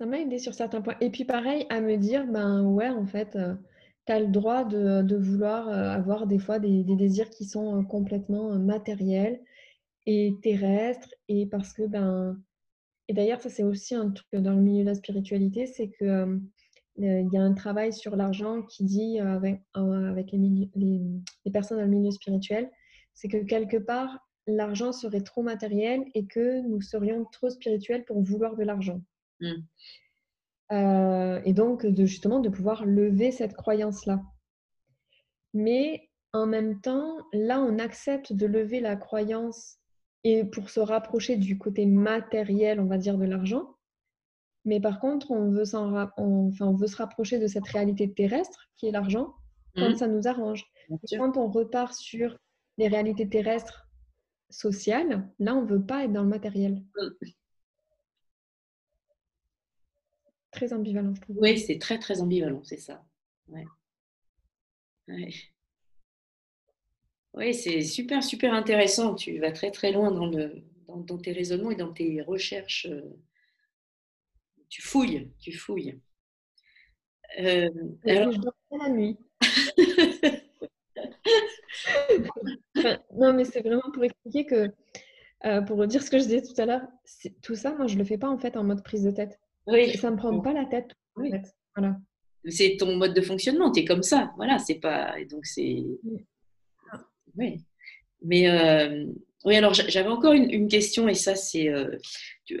ça m'a aidé sur certains points. Et puis pareil, à me dire, ben ouais, en fait, euh, tu as le droit de, vouloir avoir des fois des, désirs qui sont complètement matériels et terrestres. Et parce que, ben, et d'ailleurs, ça c'est aussi un truc dans le milieu de la spiritualité, c'est que il y a un travail sur l'argent qui dit avec, avec les, les, personnes dans le milieu spirituel, c'est que quelque part, l'argent serait trop matériel et que nous serions trop spirituels pour vouloir de l'argent. Mmh. Euh, et donc, de, justement, de pouvoir lever cette croyance-là. Mais en même temps, là, on accepte de lever la croyance et pour se rapprocher du côté matériel, on va dire, de l'argent. Mais par contre, on veut, enfin, on veut se rapprocher de cette réalité terrestre qui est l'argent quand mmh. ça nous arrange. Quand on repart sur les réalités terrestres sociales, là, on ne veut pas être dans le matériel. Mmh. Très ambivalent, je trouve. Oui, c'est très, très ambivalent, c'est ça. Ouais. Oui, c'est super, super intéressant. Tu vas très, très loin dans, le, dans, tes raisonnements et dans tes recherches. Euh, tu fouilles, tu fouilles. Euh, alors... Je dors la nuit. non, mais c'est vraiment pour expliquer que, euh, pour dire ce que je disais tout à l'heure, tout ça, moi, je le fais pas en fait en mode prise de tête. Oui. Ça me prend pas la tête. En fait. Voilà. C'est ton mode de fonctionnement, tu es comme ça. Voilà, c'est pas. Donc, c'est. Oui. Mais euh, oui, alors j'avais encore une, question, et ça, c'est.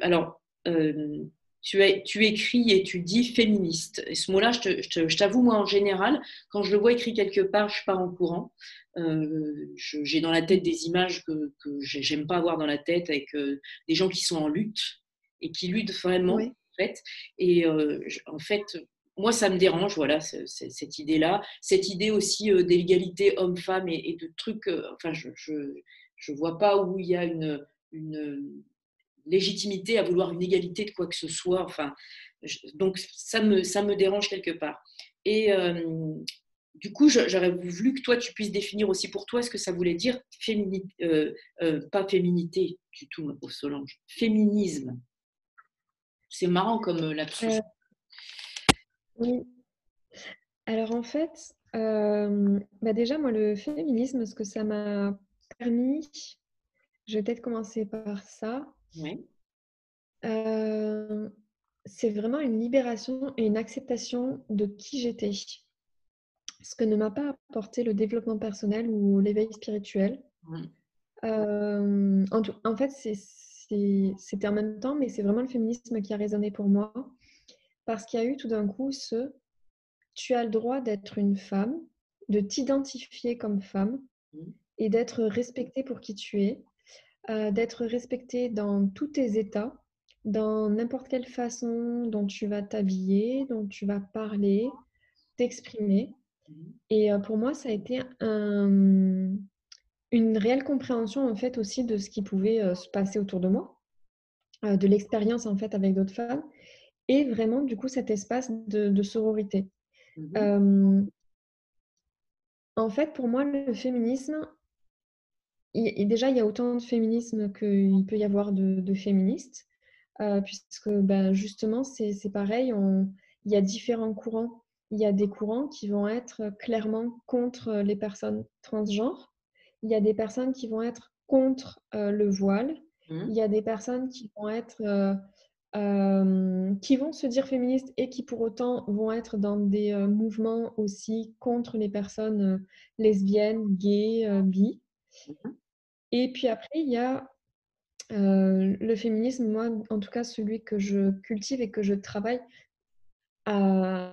Alors, tu, écris et tu dis féministe. Et ce mot-là, je t'avoue, moi, en général, quand je le vois écrit quelque part, je pars en courant. J'ai dans la tête des images que, que j'aime pas avoir dans la tête avec des gens qui sont en lutte et qui luttent vraiment. En fait. Et en fait, moi, ça me dérange, voilà, cette idée-là. Cette idée aussi euh, d'égalité homme-femme et, de trucs. Euh, enfin, je ne vois pas où il y a une, une, légitimité à vouloir une égalité de quoi que ce soit. Enfin, donc, ça me, ça me dérange quelque part. Et euh, du coup, j'aurais voulu que toi, tu puisses définir aussi pour toi ce que ça voulait dire féminité, pas féminité du tout, pauvre Solange, féminisme. C'est marrant comme lapsus. Oui. Alors en fait, euh, bah déjà moi le féminisme, ce que ça m'a permis, je vais peut-être commencer par ça. Oui. Euh, c'est vraiment une libération et une acceptation de qui j'étais. Ce que ne m'a pas apporté le développement personnel ou l'éveil spirituel. Euh, en, en, fait, c'était en même temps, mais c'est vraiment le féminisme qui a résonné pour moi. Parce qu'il y a eu tout d'un coup ce tu as le droit d'être une femme, de t'identifier comme femme et d'être respectée pour qui tu es, euh, d'être respectée dans tous tes états, dans n'importe quelle façon dont tu vas t'habiller, dont tu vas parler, t'exprimer. Et euh, pour moi, ça a été une réelle compréhension en fait aussi de ce qui pouvait euh, se passer autour de moi, de l'expérience en fait avec d'autres femmes et vraiment du coup cet espace de, sororité. Mmh en fait, pour moi, le féminisme, et déjà, il y a autant de féminisme qu'il peut y avoir de, féministes, euh, puisque ben, justement, c'est pareil, il y a différents courants. Il y a des courants qui vont être clairement contre les personnes transgenres. Il y a des personnes qui vont être contre euh, le voile. Mmh. Il y a des personnes qui vont être euh, qui vont se dire féministes et qui pour autant vont être dans des mouvements aussi contre les personnes lesbiennes, gays, bi. Et puis après, il y a le féminisme, moi en tout cas celui que je cultive et que je travaille à,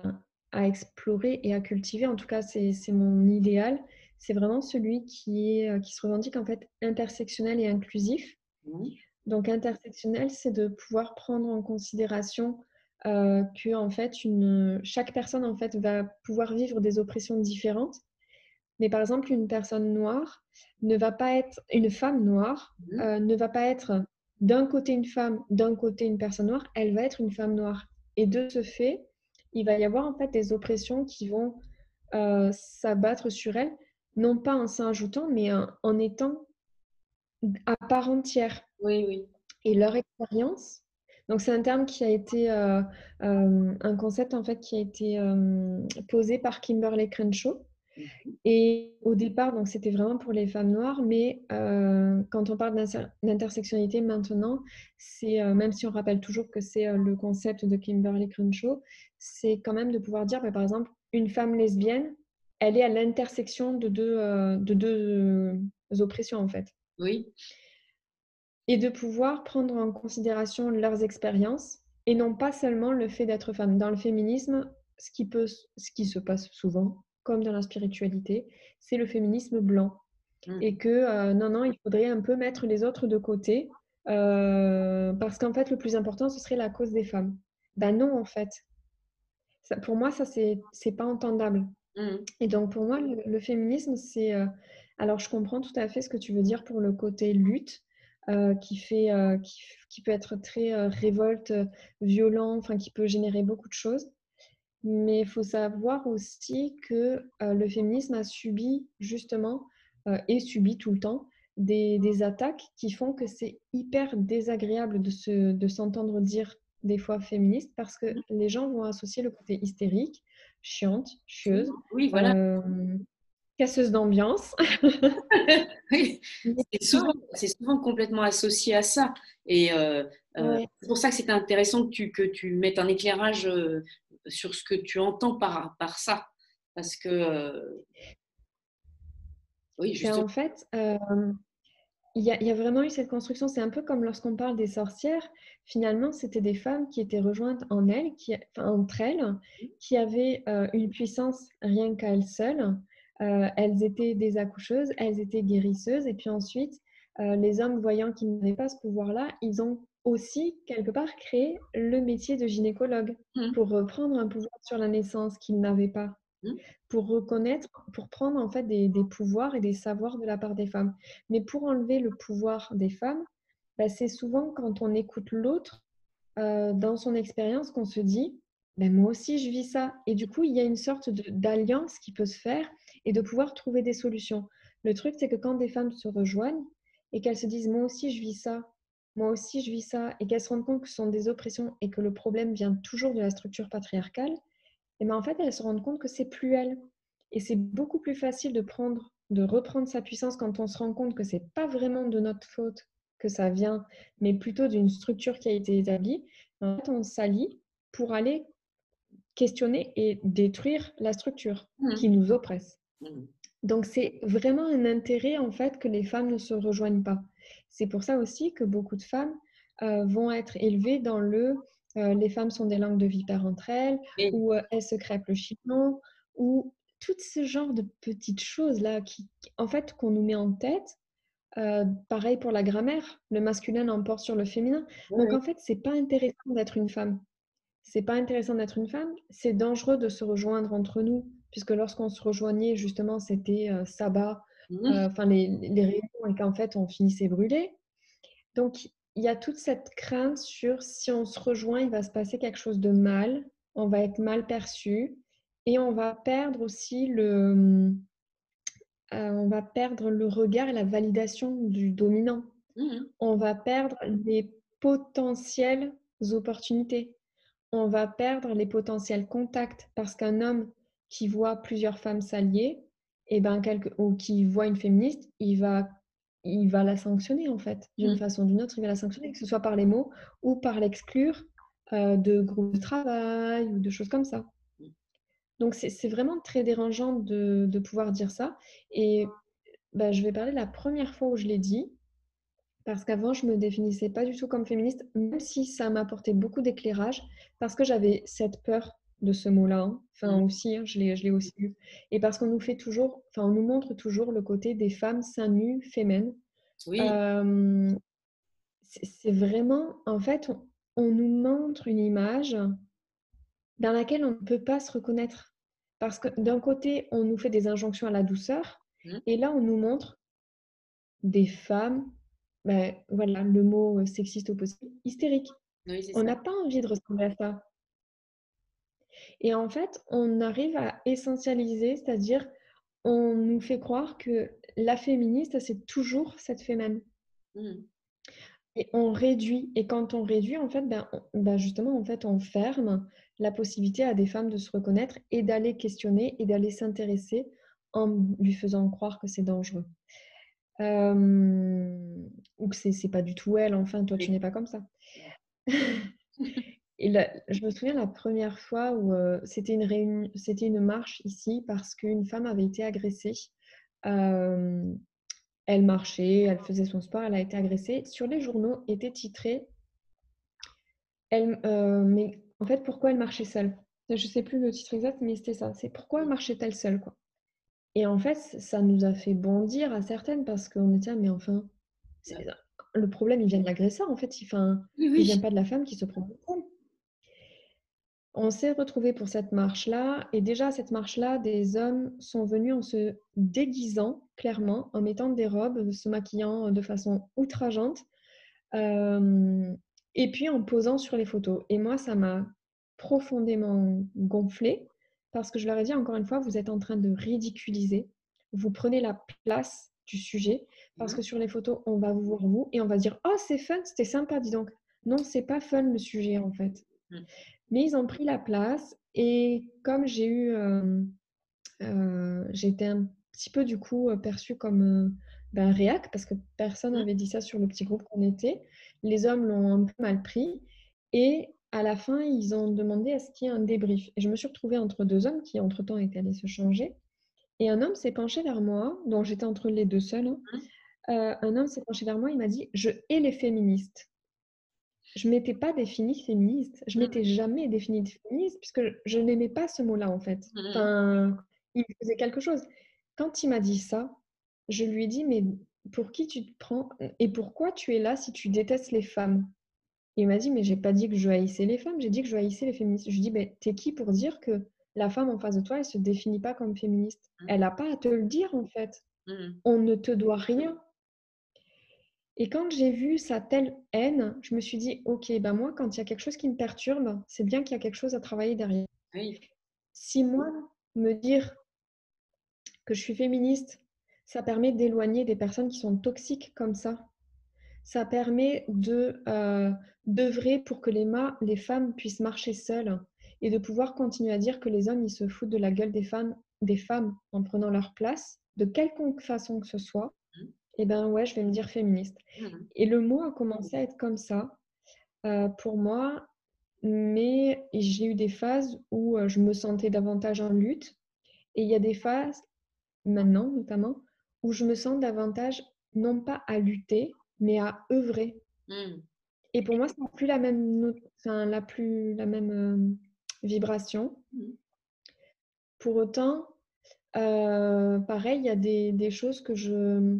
à explorer et à cultiver, en tout cas c'est mon idéal, c'est vraiment celui qui, est, qui se revendique en fait intersectionnel et inclusif. Mmh donc intersectionnel, c'est de pouvoir prendre en considération euh, que en fait, une, chaque personne en fait va pouvoir vivre des oppressions différentes. Mais par exemple, une personne noire ne va pas être une femme noire mmh. euh, ne va pas être d'un côté une femme, d'un côté une personne noire. Elle va être une femme noire. Et de ce fait, il va y avoir en fait des oppressions qui vont euh, s'abattre sur elle, non pas en s'ajoutant, mais en étant à part entière. Oui, oui. Et leur expérience. Donc c'est un terme qui a été euh, euh, un concept en fait qui a été posé par Kimberly Crenshaw. Et au départ, donc c'était vraiment pour les femmes noires, mais quand on parle d'intersectionnalité maintenant, c'est même si on rappelle toujours que c'est le concept de Kimberly Crenshaw, c'est quand même de pouvoir dire, bah, par exemple, une femme lesbienne, elle est à l'intersection de deux, de deux oppressions en fait. Oui. Et de pouvoir prendre en considération leurs expériences et non pas seulement le fait d'être femme. Dans le féminisme, ce qui, peut, ce qui se passe souvent, comme dans la spiritualité, c'est le féminisme blanc. Mmh. Et que euh, non, non, il faudrait un peu mettre les autres de côté euh, parce qu'en fait, le plus important, ce serait la cause des femmes. Ben non, en fait. Ça, pour moi, ça, c'est pas entendable. Mmh. Et donc, pour moi, le, féminisme, c'est euh, alors, je comprends tout à fait ce que tu veux dire pour le côté lutte, euh, qui, fait, euh, qui, peut être très euh, révolte, violent, enfin, qui peut générer beaucoup de choses. Mais il faut savoir aussi que le féminisme a subi justement, et subit tout le temps, des, des attaques qui font que c'est hyper désagréable de, de s'entendre dire des fois féministe parce que mmh. les gens vont associer le côté hystérique, chiante, chieuse. Oui, voilà casseuse d'ambiance. c'est souvent, complètement associé à ça. Et euh, euh, c'est pour ça que c'est intéressant que tu, que tu mettes un éclairage euh, sur ce que tu entends par, par ça. Parce que. oui, justement. En fait, il y, a, vraiment eu cette construction. C'est un peu comme lorsqu'on parle des sorcières. Finalement, c'était des femmes qui étaient rejointes en elles, qui, entre elles, qui avaient une puissance rien qu'à elles seules. elles étaient des accoucheuses, elles étaient guérisseuses. Et puis ensuite, les hommes voyant qu'ils n'avaient pas ce pouvoir-là, ils ont aussi, quelque part, créé le métier de gynécologue mmh. pour reprendre un pouvoir sur la naissance qu'ils n'avaient pas. Mmh. Pour reconnaître, pour prendre en fait des, pouvoirs et des savoirs de la part des femmes. Mais pour enlever le pouvoir des femmes, bah, c'est souvent quand on écoute l'autre euh, dans son expérience qu'on se dit ben, moi aussi je vis ça. Et du coup, il y a une sorte d'alliance qui peut se faire et de pouvoir trouver des solutions. Le truc, c'est que quand des femmes se rejoignent et qu'elles se disent moi aussi je vis ça, moi aussi je vis ça, et qu'elles se rendent compte que ce sont des oppressions et que le problème vient toujours de la structure patriarcale, et ben en fait, elles se rendent compte que c'est plus elles. Et c'est beaucoup plus facile de prendre, de reprendre sa puissance quand on se rend compte que c'est pas vraiment de notre faute que ça vient, mais plutôt d'une structure qui a été établie. En fait, on s'allie pour aller questionner et détruire la structure mmh. qui nous oppresse. Mmh. Donc c'est vraiment un intérêt en fait que les femmes ne se rejoignent pas. C'est pour ça aussi que beaucoup de femmes euh, vont être élevées dans le euh, les femmes sont des langues de vipère entre elles, ou euh, elles se crêpent le chiffon, ou tout ce genre de petites choses-là qui, en fait, qu'on nous met en tête. Pareil pour la grammaire, le masculin l'emporte sur le féminin. Donc en fait, c'est pas intéressant d'être une femme. C'est pas intéressant d'être une femme. C'est dangereux de se rejoindre entre nous, puisque lorsqu'on se rejoignait, justement, c'était sabbat, mmh. enfin les, les réunions, et qu'en fait, on finissait brûlé. Donc il y a toute cette crainte sur si on se rejoint, il va se passer quelque chose de mal, on va être mal perçu et on va perdre aussi le, euh, on va perdre le regard et la validation du dominant. Mmh on va perdre les potentielles opportunités. On va perdre les potentiels contacts parce qu'un homme qui voit plusieurs femmes s'allier, et ben, ou qui voit une féministe, il va il va la sanctionner en fait, d'une mmh. façon ou d'une autre, il va la sanctionner, que ce soit par les mots ou par l'exclure euh, de groupes de travail ou de choses comme ça. Donc c'est vraiment très dérangeant de, pouvoir dire ça. Et bah, je vais parler de la première fois où je l'ai dit, parce qu'avant je me définissais pas du tout comme féministe, même si ça m'a apporté beaucoup d'éclairage, parce que j'avais cette peur de ce mot-là. Hein. Enfin, mmh. aussi, hein, je l'ai aussi lu. Et parce qu'on nous fait toujours, enfin, on nous montre toujours le côté des femmes seins nus, féminin. Oui. c'est vraiment, en fait, on, nous montre une image dans laquelle on ne peut pas se reconnaître. Parce que d'un côté, on nous fait des injonctions à la douceur, mmh. et là, on nous montre des femmes, ben, voilà, le mot sexiste au possible, hystériques. on n'a pas envie de ressembler à ça. Et en fait, on arrive à essentialiser, c'est-à-dire on nous fait croire que la féministe, c'est toujours cette féminine. Mmh. Et on réduit. Et quand on réduit, en fait, ben, ben, justement, en fait, on ferme la possibilité à des femmes de se reconnaître et d'aller questionner et d'aller s'intéresser en lui faisant croire que c'est dangereux. ou que c'est pas du tout elle, enfin, toi, tu n'es pas comme ça. Et je me souviens la première fois où euh, c'était une réunion, c'était une marche ici parce qu'une femme avait été agressée. elle marchait, elle faisait son sport, elle a été agressée. Sur les journaux était titré elle, euh, mais en fait, pourquoi elle marchait seule? Je ne sais plus le titre exact, mais c'était ça. C'est pourquoi marchait-elle seule quoi? Et en fait, ça nous a fait bondir à certaines parce qu'on était, mais enfin, le problème, il vient de l'agresseur en fait. Il, il vient pas de la femme qui se prend pour on s'est retrouvés pour cette marche-là. Et déjà, cette marche-là, des hommes sont venus en se déguisant, clairement, en mettant des robes, se maquillant de façon outrageante. Euh, et puis en posant sur les photos. Et moi, ça m'a profondément gonflé parce que je leur ai dit encore une fois, vous êtes en train de ridiculiser. Vous prenez la place du sujet parce que sur les photos, on va vous voir vous et on va dire Oh, c'est fun, c'était sympa, dis donc. Non, c'est pas fun le sujet en fait. Mais ils ont pris la place et comme j'ai eu, euh, euh, j'étais un petit peu du coup perçu comme un ben, réac parce que personne Mmh. n'avait dit ça sur le petit groupe qu'on était. Les hommes l'ont un peu mal pris et à la fin, ils ont demandé à ce qu'il y ait un débrief. Et je me suis retrouvée entre deux hommes qui entre-temps étaient allés se changer. Et un homme s'est penché vers moi, donc j'étais entre les deux seuls. hein. Mmh. Euh, un homme s'est penché vers moi, il m'a dit Je hais les féministes. Je m'étais pas définie féministe. Je Mmh. m'étais jamais définie de féministe puisque je n'aimais pas ce mot-là en fait. Mmh. Enfin, il me faisait quelque chose. Quand il m'a dit ça, je lui ai dit Mais pour qui tu te prends? Et pourquoi tu es là si tu détestes les femmes? Il m'a dit Mais j'ai pas dit que je haïssais les femmes, j'ai dit que je haïssais les féministes. Je lui ai dit Mais t'es qui pour dire que la femme en face de toi, elle se définit pas comme féministe? Mmh. Elle n'a pas à te le dire en fait. Mmh. On ne te doit rien. Et quand j'ai vu sa telle haine, je me suis dit, ok, ben moi, quand il y a quelque chose qui me perturbe, c'est bien qu'il y a quelque chose à travailler derrière. Oui. Si moi, me dire que je suis féministe, ça permet d'éloigner des personnes qui sont toxiques comme ça. Ça permet de euh, d'œuvrer pour que les, ma- les femmes puissent marcher seules et de pouvoir continuer à dire que les hommes, ils se foutent de la gueule des femmes, des femmes en prenant leur place, de quelconque façon que ce soit. Et ben ouais, je vais me dire féministe. Mmh. Et le mot a commencé à être comme ça euh, pour moi, mais j'ai eu des phases où euh, je me sentais davantage en lutte. Et il y a des phases, maintenant notamment, où je me sens davantage, non pas à lutter, mais à œuvrer. Mmh. Et pour moi, c'est plus la même, enfin, la plus la même euh, vibration. Mhm. Pour autant, euh, pareil, il y a des, des choses que je...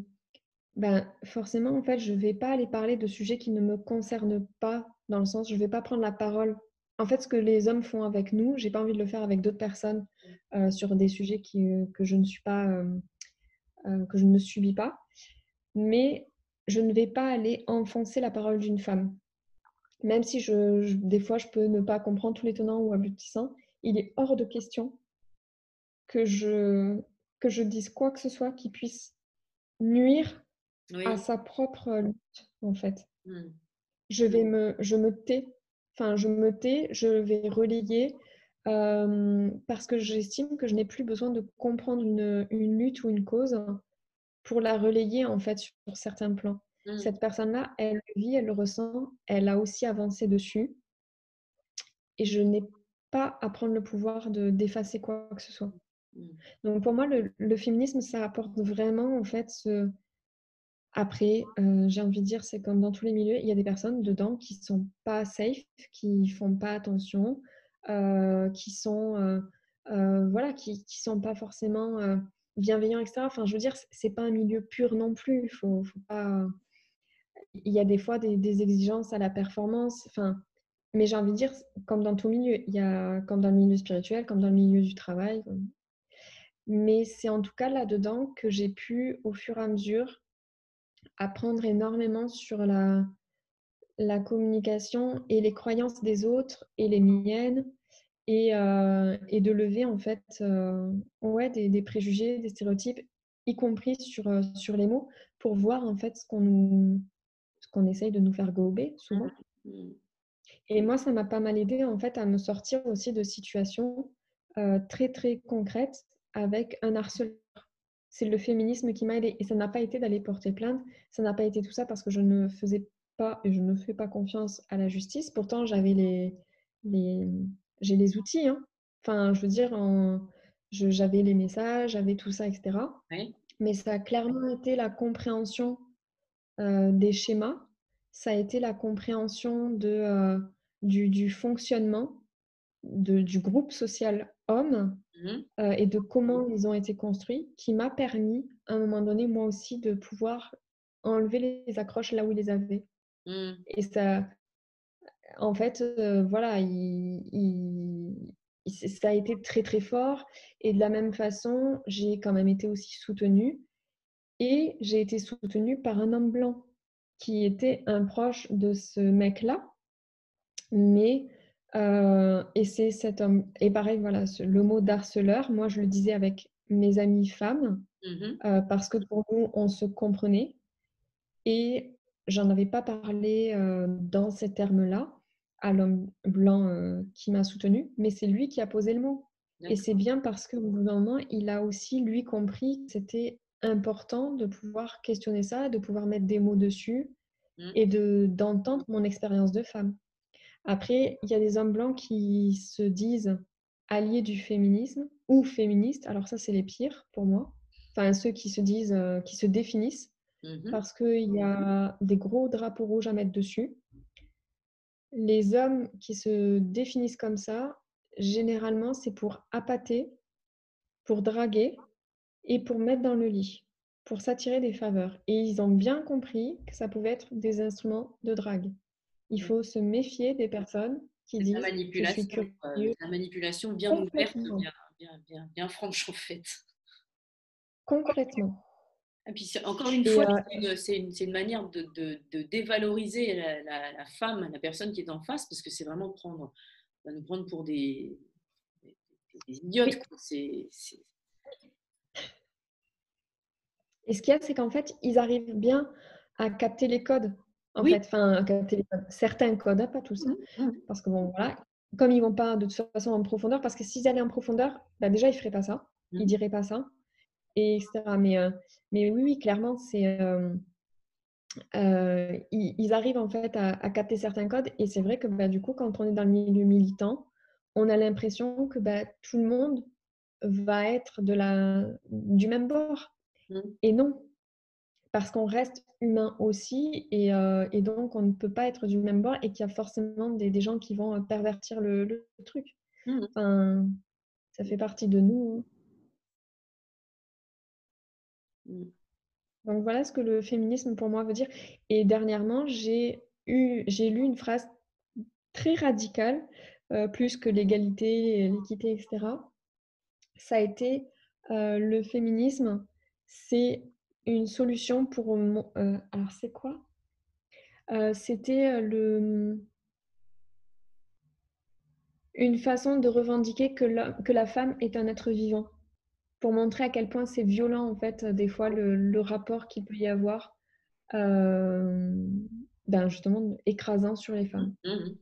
Ben, forcément, en fait, je ne vais pas aller parler de sujets qui ne me concernent pas, dans le sens, je ne vais pas prendre la parole. En fait, ce que les hommes font avec nous, j'ai pas envie de le faire avec d'autres personnes euh, sur des sujets euh, que je ne suis pas, euh, que je ne subis pas. Mais je ne vais pas aller enfoncer la parole d'une femme. Même si des fois, je peux ne pas comprendre tous les tenants ou aboutissants, il est hors de question que je, que je dise quoi que ce soit qui puisse nuire Oui. à sa propre lutte, en fait. Mmh. Je vais me, je me tais, enfin, je me tais, je vais relayer euh, parce que j'estime que je n'ai plus besoin de comprendre une, une lutte ou une cause pour la relayer, en fait, sur certains plans. Mmh. Cette personne-là, elle le vit, elle le ressent, elle a aussi avancé dessus. Et je n'ai pas à prendre le pouvoir de d'effacer quoi que ce soit. Mmh. Donc pour moi, le, le féminisme, ça apporte vraiment, en fait, ce... Après, euh, j'ai envie de dire, c'est comme dans tous les milieux, il y a des personnes dedans qui sont pas safe, qui font pas attention, euh, qui sont, euh, voilà, qui, sont pas forcément bienveillants, etc. Enfin, je veux dire, c'est pas un milieu pur non plus. Il faut. Il y a des fois des, des exigences à la performance. Enfin, mais j'ai envie de dire, comme dans tout milieu, il y a comme dans le milieu spirituel, comme dans le milieu du travail. Mais c'est en tout cas là-dedans que j'ai pu, au fur et à mesure, apprendre énormément sur la, la communication et les croyances des autres et les miennes et, euh, et de lever en fait euh, ouais, des, des préjugés, des stéréotypes, y compris sur, euh, sur les mots, pour voir en fait ce qu'on nous ce qu'on essaye de nous faire gober souvent. Mmh. Et moi, ça m'a pas mal aidé en fait à me sortir aussi de situations euh, très très concrètes avec un harceleur. C'est le féminisme qui m'a aidé et ça n'a pas été d'aller porter plainte, ça n'a pas été tout ça parce que je ne faisais pas et je ne fais pas confiance à la justice. Pourtant, j'avais les, les j'ai les outils. hein. Enfin, je veux dire, en- je- j'avais les messages, j'avais tout ça, etc. Oui. Mais ça a clairement été la compréhension euh, des schémas, ça a été la compréhension de, euh, du, du fonctionnement de- du groupe social homme. Euh, et de comment ils ont été construits qui m'a permis, à un moment donné, moi aussi, de pouvoir enlever les accroches là où ils les avaient. Mmh. Et ça, en fait, euh, voilà, il- il- il- ça a été très très fort. Et de la même façon, j'ai quand même été aussi soutenue. Et j'ai été soutenue par un homme blanc qui était un proche de ce mec-là. Mais, euh, et c'est cet homme. Et pareil, voilà, ce- le mot d'harceleur, moi je le disais avec mes amies femmes, Mmh. euh, parce que pour nous, on se comprenait. Et j'en avais pas parlé euh, dans ces termes-là à l'homme blanc qui m'a soutenue, mais c'est lui qui a posé le mot. Et c'est bien parce qu'au bout d'un moment, il a aussi, lui, compris que c'était important de pouvoir questionner ça, de pouvoir mettre des mots dessus Mmh. et de d'entendre mon expérience de femme. Après, il y a des hommes blancs qui se disent alliés du féminisme ou féministes. Alors ça, c'est les pires pour moi. Enfin, ceux qui se disent, euh, qui se définissent Mmh parce qu'il y a des gros drapeaux rouges à mettre dessus. Les hommes qui se définissent comme ça, généralement, c'est pour appâter, pour draguer et pour mettre dans le lit, pour s'attirer des faveurs. Et ils ont bien compris que ça pouvait être des instruments de drague. Il faut se méfier des personnes qui disent la manipulation, de la manipulation bien ouverte, bien, bien, bien, bien franche en fait. Complètement. Et puis encore une Et, fois, euh, c'est une, une- manière de, de- de dévaloriser la, la- la femme, la personne qui est en face, parce que c'est vraiment prendre, va nous prendre pour des, des- des idiotes. Et ce qu'il y a, c'est qu'en fait, ils arrivent bien à capter les codes. En Oui. fait, enfin. Certains codes, hein, pas tous. hein. Mhm. Parce que bon, voilà, comme ils vont pas de toute façon en profondeur, parce que s'ils allaient en profondeur, bah, déjà, ils feraient pas ça. Ils Mhm. diraient pas ça, et etc. Mais, euh, mais oui, oui, clairement, c'est... euh, euh, ils, ils arrivent en fait à, à capter certains codes. Et c'est vrai que bah, du coup, quand on est dans le milieu militant, on a l'impression que bah, tout le monde va être de la, du même bord. Et non, parce qu'on reste humain aussi, et, euh, et donc on ne peut pas être du même bord, et qu'il y a forcément des, des gens qui vont euh, pervertir le, le truc. Mhm. Enfin, ça fait partie de nous. hein. Mhm. Donc voilà ce que le féminisme pour moi veut dire. Et dernièrement, j'ai eu, j'ai lu une phrase très radicale, euh, plus que l'égalité, l'équité, etc. Ça a été euh, le féminisme, c'est une solution pour... mon- euh, alors c'est quoi? Euh, C'était euh, le, une façon de revendiquer que la, que la femme est un être vivant, pour montrer à quel point c'est violent en fait des fois le, le rapport qu'il peut y avoir, euh, ben, justement écrasant sur les femmes. Mhm.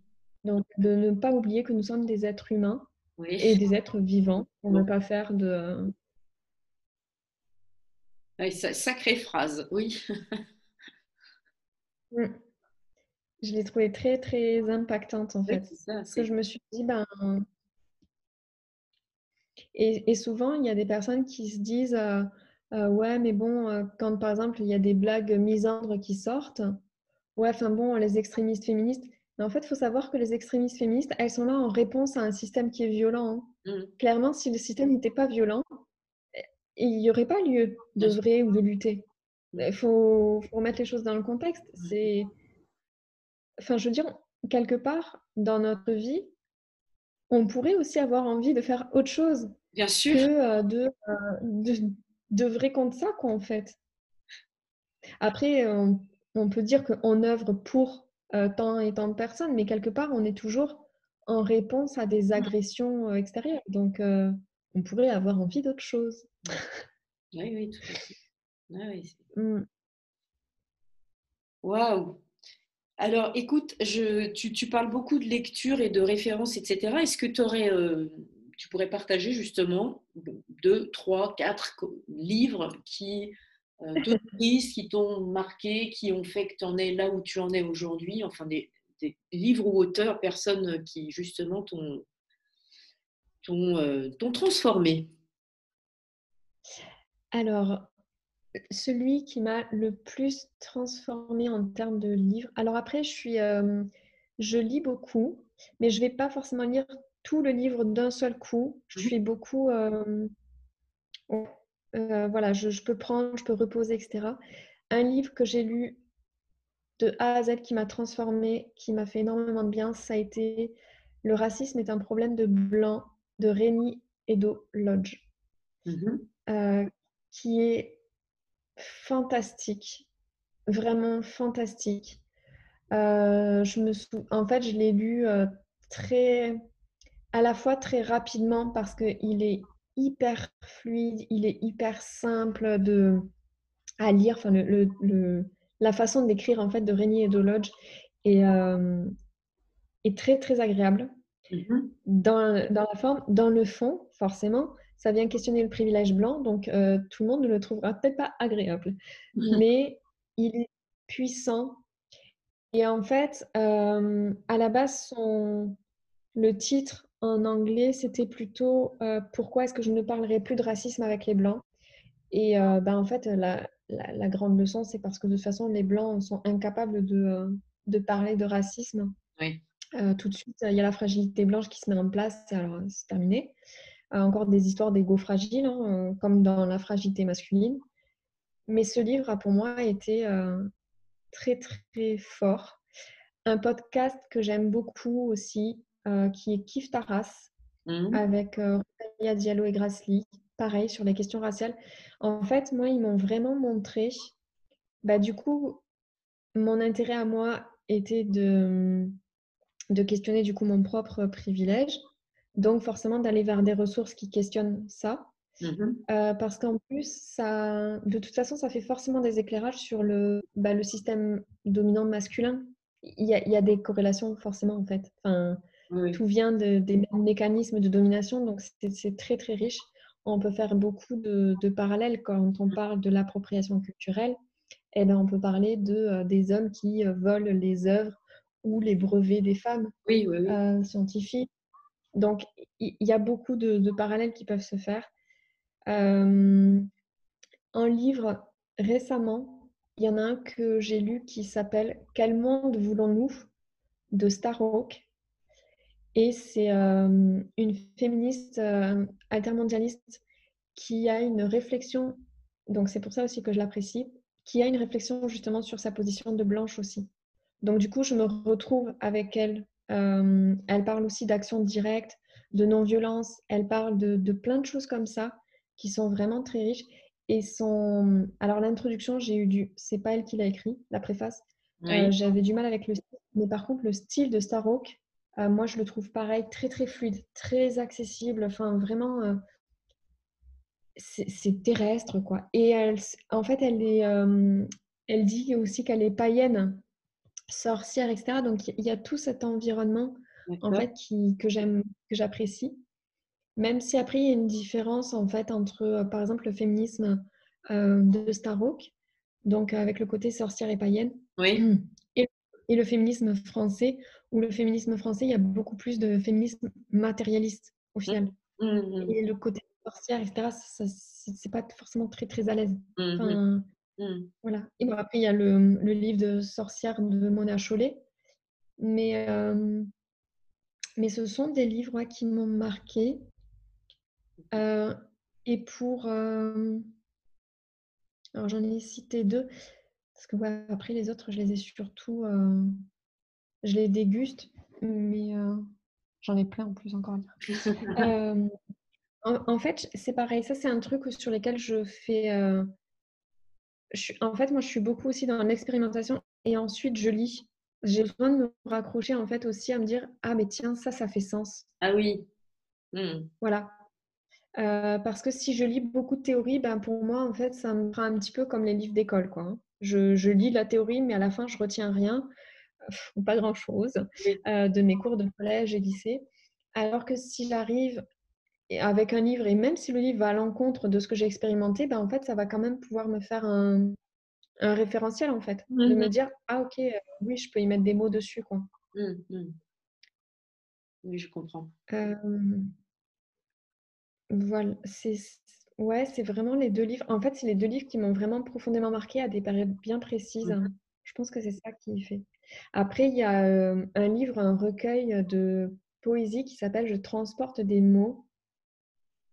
Donc de ne pas oublier que nous sommes des êtres humains Oui. et des êtres vivants, pour ne pas faire de... Sa- sacrée phrase, oui. Mm. Je l'ai trouvée très très impactante en Oui, fait. ça, Parce que je me suis dit, ben... Et, et souvent, il y a des personnes qui se disent, euh, euh, ouais, mais bon, euh, quand par exemple, il y a des blagues misandres qui sortent, ouais, enfin bon, les extrémistes féministes. Mais en fait, il faut savoir que les extrémistes féministes, elles sont là en réponse à un système qui est violent. hein. Mhm. Clairement, si le système n'était pas violent, il n'y aurait pas lieu de vrai ou de lutter. Il faut, faut remettre les choses dans le contexte. C'est... Enfin, je veux dire, quelque part, dans notre vie, on pourrait aussi avoir envie de faire autre chose Bien que sûr. euh, de, euh, de, de vrai contre ça, quoi, en fait. Après, on, on peut dire qu'on œuvre pour euh, tant et tant de personnes, mais quelque part, on est toujours en réponse à des agressions euh, extérieures. Donc, on pourrait avoir envie d'autre chose. Oui, oui, tout à fait. Ouais, oui, c'est- Mm. Waouh! Alors, écoute, je, tu, tu parles beaucoup de lecture et de références, etc. Est-ce que t'aurais, euh, tu pourrais partager justement deux, trois, quatre livres qui euh, qui t'ont marqué, qui ont fait que tu en es là où tu en es aujourd'hui? Enfin, des, des livres ou auteurs, personnes qui justement t'ont t'ont, euh, t'ont transformé? Alors, celui qui m'a le plus transformée en termes de livres. Alors après, je suis, euh, je lis beaucoup, mais je vais pas forcément lire tout le livre d'un seul coup. Je Mhm. suis beaucoup, euh, euh, voilà, je, je peux prendre, je peux reposer, etc. Un livre que j'ai lu de A à Z qui m'a transformée, qui m'a fait énormément de bien, ça a été Le racisme est un problème de blanc de Rémi Edo Lodge Mhm. euh, qui est fantastique, vraiment fantastique. Euh, je me sou... En fait, je l'ai lu euh, très, à la fois très rapidement parce qu'il est hyper fluide, il est hyper simple de... à lire. Enfin, le, le- le- la façon d'écrire en fait de Rémi Edo Lodge est, euh, est très très agréable. Mmh dans, dans, la forme, dans le fond, forcément, ça vient questionner le privilège blanc, donc euh, tout le monde ne le trouvera peut-être pas agréable, mais il est puissant. Et en fait, euh, à la base, son... le titre en anglais, c'était plutôt euh, Pourquoi est-ce que je ne parlerai plus de racisme avec les blancs? Et ben, en fait, la, la, grande leçon, c'est parce que de toute façon, les blancs sont incapables de, de parler de racisme. Oui. Tout de suite, il y a la fragilité blanche qui se met en place, alors c'est terminé. Euh, encore des histoires d'ego fragiles, hein, euh, comme dans la fragilité masculine. Mais ce livre a pour moi été euh, très très fort. Un podcast que j'aime beaucoup aussi, qui est Kif Taras, mmh. avec Raya Diallo et Grassley. Pareil sur les questions raciales. En fait, moi, ils m'ont vraiment montré. Bah, du coup, mon intérêt à moi était de, de questionner du coup mon propre privilège donc, forcément, d'aller vers des ressources qui questionnent ça. Mmh euh, parce qu'en plus, ça, de toute façon, ça fait forcément des éclairages sur le, bah, le système dominant masculin. Il y, a, il y, a, des corrélations forcément, en fait. Enfin, Tout vient de, des mécanismes de domination, donc c'est très, très riche. On peut faire beaucoup de, de parallèles quand on parle de l'appropriation culturelle. Eh ben, on peut parler de, euh, des hommes qui euh, volent les œuvres ou les brevets des femmes oui, oui, scientifiques donc, il y, a beaucoup de, parallèles qui peuvent se faire. Euh, un livre récemment, il y en a un que j'ai lu qui s'appelle Quel monde voulons-nous de Starhawk. Et c'est euh, une féministe euh, altermondialiste qui a une réflexion, donc c'est pour ça aussi que je l'apprécie, qui a une réflexion justement sur sa position de blanche aussi. Donc du coup, je me retrouve avec elle euh, elle parle aussi d'action directe, de non-violence. Elle parle de, plein de choses comme ça qui sont vraiment très riches. Et son... Alors l'introduction, j'ai eu du... C'est pas elle qui l'a écrit, la préface. Euh, j'avais du mal avec le style. Mais par contre, le style de Starhawk, euh, moi, je le trouve pareil, très très fluide, très accessible. Enfin, vraiment, c'est terrestre, quoi. Et elle, en fait, elle, est, elle dit aussi qu'elle est païenne sorcière, etc. Donc il y a tout cet environnement en fait qui, que j'aime, que j'apprécie. Même si après il y a une différence en fait entre euh, par exemple le féminisme euh, de Starhawk, donc avec le côté sorcière et païenne, oui. et, le féminisme français, où le féminisme français il y a beaucoup plus de féminisme matérialiste au final. Mmh, mmh. Et le côté sorcière, etc. C'est pas forcément très très à l'aise. Mmh, Mmh. Voilà. Et après, il y a le, le, livre de sorcière de Mona Chollet. Mais, euh, mais ce sont des livres qui m'ont marqué. Euh, et pour. Euh, alors, j'en ai cité deux. Parce que ouais, après, les autres, je les ai surtout. je les déguste. Mais j'en ai plein en plus encore à en, en, fait, c'est pareil. Ça, c'est un truc sur lequel je fais en fait, moi, je suis beaucoup aussi dans l'expérimentation et ensuite, je lis. J'ai besoin de me raccrocher en fait aussi à me dire ah mais tiens ça ça fait sens. Ah oui. Mmh. Voilà. Euh, parce que si je lis beaucoup de théories, ben pour moi en fait ça me prend un petit peu comme les livres d'école quoi. Hein. Je, je, lis la théorie mais à la fin je retiens rien ou pas grand chose euh, de mes cours de collège et lycée. Alors que si j'arrive avec un livre, et même si le livre va à l'encontre de ce que j'ai expérimenté, ben, en fait, ça va quand même pouvoir me faire un, un référentiel, en fait. De me mmh dire, ah ok, euh, oui, je peux y mettre des mots dessus, quoi. Mmh, mmh. Oui, je comprends. voilà, c'est ouais, c'est vraiment les deux livres. En fait, c'est les deux livres qui m'ont vraiment profondément marqué à des périodes bien précises. Je pense que c'est ça qui fait. Après, il y a un livre, un recueil de poésie qui s'appelle Je transporte des mots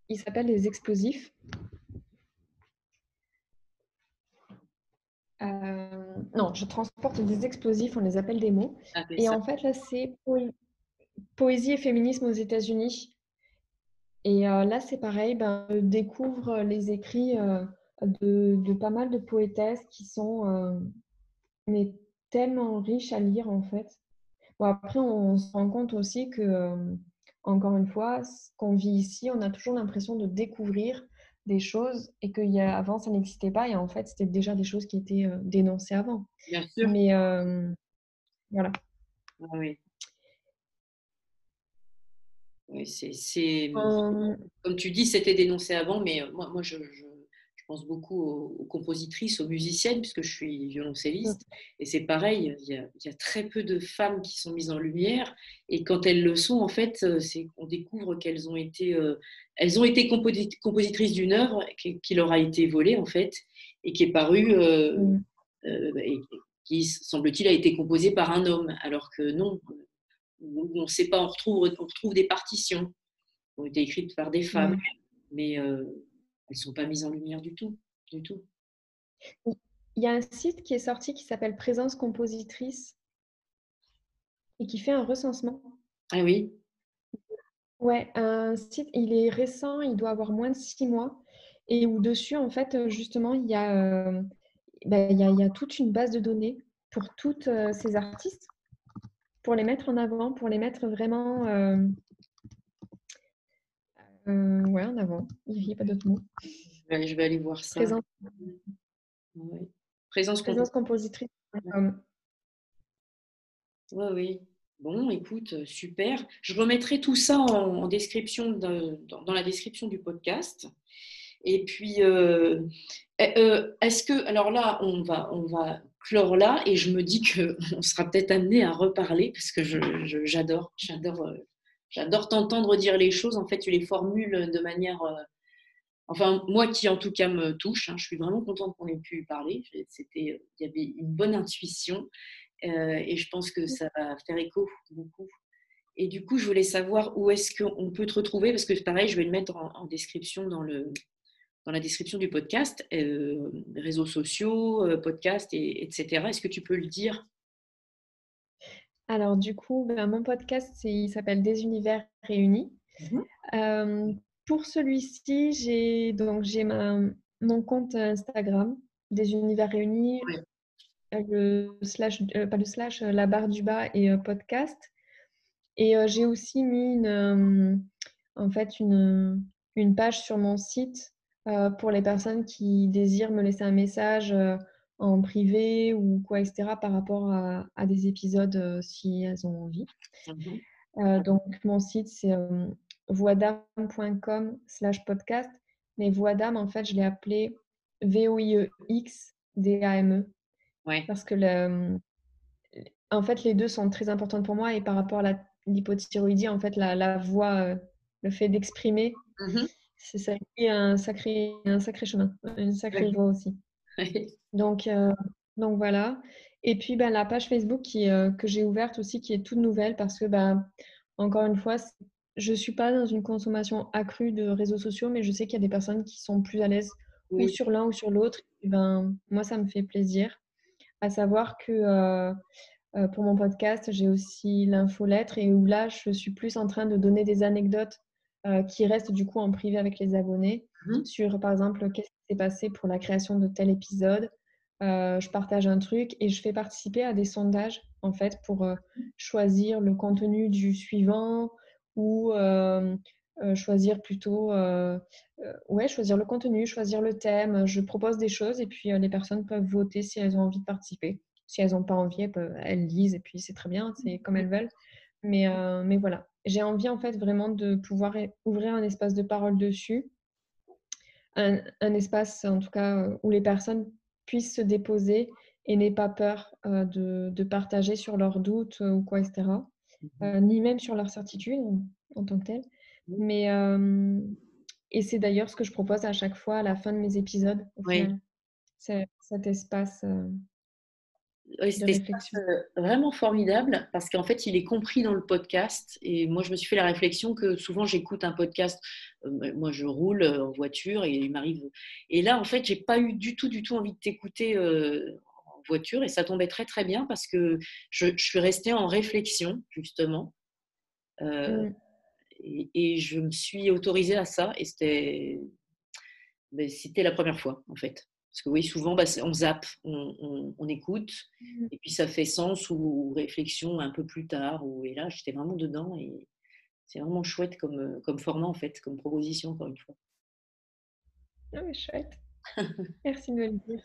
il s'appelle les explosifs. Euh, non, je transporte des explosifs, on les appelle des mots. Ah, et en fait, là, c'est poésie et féminisme aux États-Unis. Et euh, là, c'est pareil, ben, je découvre les écrits euh, de, pas mal de poétesses qui sont mais tellement riches à lire, en fait. Bon, après, on se rend compte aussi que encore une fois, ce qu'on vit ici, on a toujours l'impression de découvrir des choses et qu'avant, ça n'existait pas. Et en fait, c'était déjà des choses qui étaient euh, dénoncées avant. Bien sûr. Mais euh, voilà. Ah oui. Oui, c'est, comme tu dis, c'était dénoncé avant, mais moi, moi je, je pense beaucoup aux, compositrices, aux musiciennes, puisque je suis violoncelliste. Et c'est pareil, il y, a, très peu de femmes qui sont mises en lumière. Et quand elles le sont, en fait, euh, on découvre qu'elles ont été, euh, elles ont été compositrices d'une œuvre qui, leur a été volée, en fait, et qui est parue, euh, mm. et qui, semble-t-il, a été composée par un homme, alors que non. On ne sait pas, on retrouve, on retrouve des partitions qui ont été écrites par des femmes. Mm. Mais elles sont pas mises en lumière du tout, du tout. Il y a un site qui est sorti qui s'appelle Présence compositrice et qui fait un recensement. Ah oui. Ouais, un site, il est récent, il doit avoir moins de six mois et où dessus, en fait, justement, il y a, euh, ben, il, y a il y a toute une base de données pour toutes euh, ces artistes, pour les mettre en avant, pour les mettre vraiment euh, euh, ouais, en avant. Il n'y a pas d'autre mot. Je vais, aller voir ça. Présence, Présence, Présence compositrice. Oui, oui. Bon, écoute, euh, super. Je remettrai tout ça en, description dans, la description du podcast. Et puis, euh, est-ce que, alors là, on va, on va clore là, et je me dis qu'on sera peut-être amené à reparler parce que j'adore, j'adore J'adore t'entendre dire les choses. En fait, tu les formules de manière. Euh, enfin, moi qui en tout cas me touche. Hein, je suis vraiment contente qu'on ait pu parler. C'était, il y avait une bonne intuition euh, et je pense que ça va faire écho beaucoup. Et du coup, je voulais savoir où est-ce qu'on peut te retrouver parce que pareil, je vais le mettre en, description dans le dans la description du podcast, euh, réseaux sociaux, podcast, et, etc. Est-ce que tu peux le dire? Alors du coup, ben, mon podcast, il s'appelle Des univers réunis. Mmh pour celui-ci, j'ai donc j'ai mon compte Instagram, Des univers réunis, euh, le slash, euh, pas le slash, euh, la barre du bas et podcast. Et j'ai aussi mis une, en fait une, une page sur mon site pour les personnes qui désirent me laisser un message en privé ou quoi, etc., par rapport à, des épisodes euh, si elles ont envie. Mhm. Euh, donc, mon site, c'est euh, voidame.com slash podcast. Mais voidame, en fait, je l'ai appelé V-O-I-E-X-D-A-M-E. Ouais. Parce que, le, en fait, les deux sont très importantes pour moi. Et par rapport à l'hypothyroïdie, en fait, la, la voix, le fait d'exprimer, mhm. c'est ça un sacré, un sacré chemin, une sacrée voix aussi. Donc, euh, donc voilà. Et puis ben, la page Facebook qui, euh, que j'ai ouverte aussi, qui est toute nouvelle parce que, ben, encore une fois, je ne suis pas dans une consommation accrue de réseaux sociaux, mais je sais qu'il y a des personnes qui sont plus à l'aise ou sur l'un ou sur l'autre. Ben, moi, ça me fait plaisir. À savoir que euh, pour mon podcast, j'ai aussi l'infolettre et où là, je suis plus en train de donner des anecdotes qui restent du coup en privé avec les abonnés mmh sur, par exemple, qu'est-ce s'est passé pour la création de tel épisode, euh, je partage un truc et je fais participer à des sondages en fait pour euh, choisir le contenu du suivant ou euh, choisir plutôt ouais choisir le contenu choisir le thème. Je propose des choses et puis les personnes peuvent voter si elles ont envie de participer. Si elles n'ont pas envie elles, lisent et puis c'est très bien c'est comme elles veulent. Mais mais voilà. J'ai envie en fait vraiment de pouvoir ouvrir un espace de parole dessus un, un espace en tout cas où les personnes puissent se déposer et n'aient pas peur euh, de, partager sur leurs doutes euh, ou quoi, etc. Mmh euh, ni même sur leurs certitudes en, tant que telles. Mmh. Mais, et c'est d'ailleurs ce que je propose à chaque fois à la fin de mes épisodes. Oui. cet espace c'est euh, vraiment formidable parce qu'en fait, il est compris dans le podcast. Et moi, je me suis fait la réflexion que souvent, j'écoute un podcast. Euh, moi, je roule euh, en voiture et il m'arrive. Et là, en fait, j'ai pas eu du tout, du tout envie de t'écouter en voiture. Et ça tombait très, très bien parce que je, suis restée en réflexion, justement. Mmh. et, je me suis autorisée à ça. Et c'était, ben, c'était la première fois, en fait. Parce que oui, souvent, bah, on zappe, on, écoute, mmh. et puis ça fait sens ou, réflexion un peu plus tard. Ou, et là, j'étais vraiment dedans et c'est vraiment chouette comme, euh, comme format, en fait, comme proposition, encore une fois. Ah chouette. Merci de me le dire.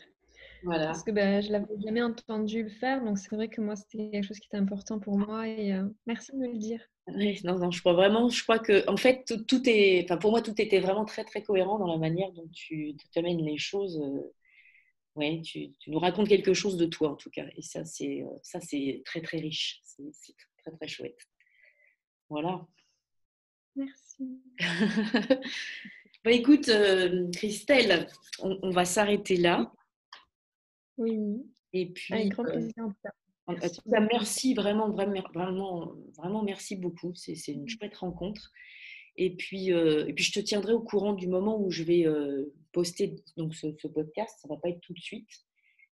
Voilà. Parce que ben, je ne l'avais jamais entendu le faire, donc c'est vrai que moi, c'était quelque chose qui était important pour moi et euh, merci de me le dire. Oui, non, non, je crois vraiment, je crois que, en fait, tout, est, enfin, pour moi, tout était vraiment très, très cohérent dans la manière dont tu, tu amènes les choses. Euh, ouais, tu, tu, nous racontes quelque chose de toi, en tout cas. Et ça, c'est, euh, ça, c'est très, très riche. C'est, très, très chouette. Voilà. Merci. bah, écoute, euh, Christelle, on, va s'arrêter là. Oui. Et puis, Avec grand plaisir. merci vraiment, vraiment, vraiment, vraiment merci beaucoup. C'est, une chouette rencontre. Et puis, euh, et puis, je te tiendrai au courant du moment où je vais euh, poster donc, ce, podcast. Ça ne va pas être tout de suite,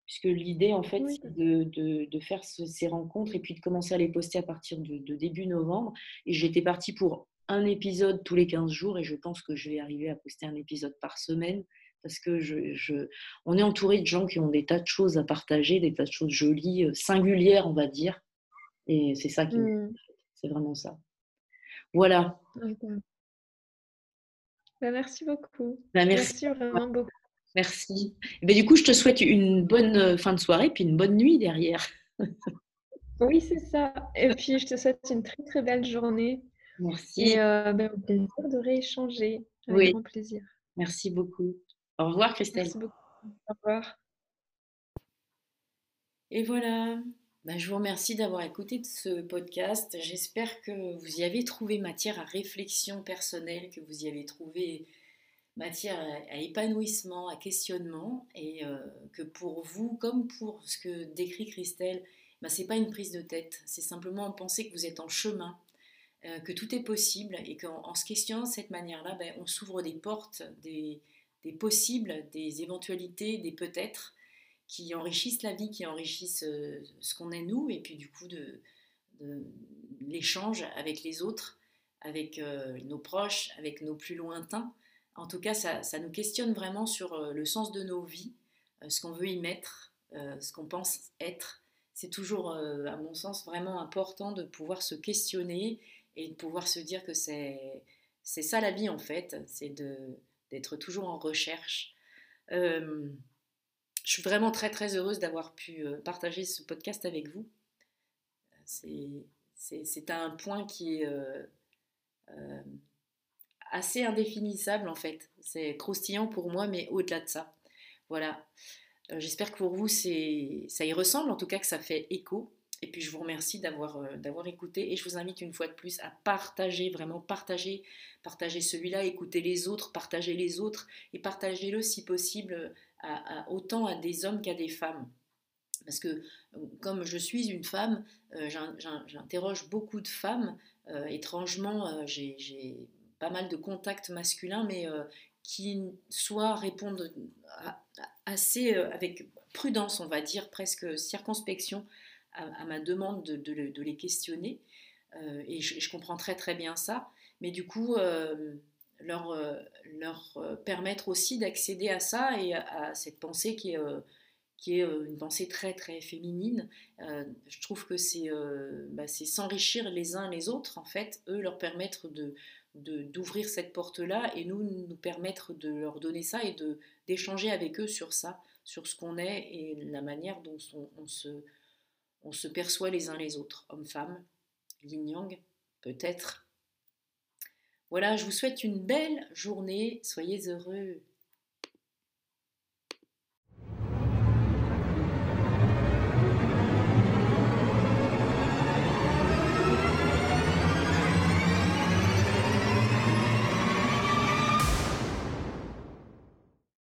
puisque l'idée, en fait, c'est de, de, faire ces rencontres et puis de commencer à les poster à partir de, de début novembre. Et j'étais partie pour un épisode tous les 15 jours et je pense que je vais arriver à poster un épisode par semaine parce que je, je, on est entouré de gens qui ont des tas de choses à partager, des tas de choses jolies, euh, singulières, on va dire. Et c'est ça qui mmh. C'est vraiment ça. Voilà. Bah, merci beaucoup. Bah, merci. vraiment beaucoup. Merci. Et ben, du coup, je te souhaite une bonne euh, fin de soirée puis une bonne nuit derrière. oui, c'est ça. Et puis, je te souhaite une très très belle journée. Merci. Et euh, ben, au plaisir de rééchanger. Avec oui. grand plaisir. Merci beaucoup. Au revoir, Christelle. Merci beaucoup. Au revoir. Et voilà. Ben, je vous remercie d'avoir écouté ce podcast. J'espère que vous y avez trouvé matière à réflexion personnelle, que vous y avez trouvé matière à, épanouissement, à questionnement, et euh, que pour vous, comme pour ce que décrit Christelle, ben, ce n'est pas une prise de tête, c'est simplement penser que vous êtes en chemin euh, que tout est possible et qu'en se questionnant de cette manière-là, ben, on s'ouvre des portes, des, possibles, des éventualités, des peut-être qui enrichissent la vie, qui enrichissent euh, ce qu'on est nous et puis du coup de, l'échange avec les autres, avec euh, nos proches, avec nos plus lointains. En tout cas, ça, ça nous questionne vraiment sur le sens de nos vies, ce qu'on veut y mettre, ce qu'on pense être. C'est toujours, à mon sens, vraiment important de pouvoir se questionner et de pouvoir se dire que c'est ça la vie en fait, c'est d'être toujours en recherche. Euh, je suis vraiment très très heureuse d'avoir pu euh, partager ce podcast avec vous. C'est un point qui est euh, assez indéfinissable en fait. C'est croustillant pour moi, mais au-delà de ça. Voilà. J'espère que pour vous, ça y ressemble, en tout cas que ça fait écho. Et puis je vous remercie d'avoir euh, d'avoir écouté et je vous invite une fois de plus à partager, vraiment partager, partager celui-là, écouter les autres, partager les autres et partagez-le si possible autant à des hommes qu'à des femmes. Parce que euh, comme je suis une femme, euh, j'interroge beaucoup de femmes. étrangement, j'ai pas mal de contacts masculins, mais qui soit répondent assez avec prudence, on va dire, presque circonspection à, ma demande de, les questionner. Euh, et je, comprends très très bien ça. Mais du coup, euh, leur, euh, leur permettre aussi d'accéder à ça et à, cette pensée qui est, qui est une pensée très très féminine. je trouve que c'est bah, s'enrichir les uns les autres, en fait, eux leur permettre de d'ouvrir cette porte-là et nous nous permettre de leur donner ça et d'échanger avec eux sur ça, sur ce qu'on est et la manière dont on se on se perçoit les uns les autres, hommes-femmes, yin-yang, peut-être. Voilà, je vous souhaite une belle journée, soyez heureux.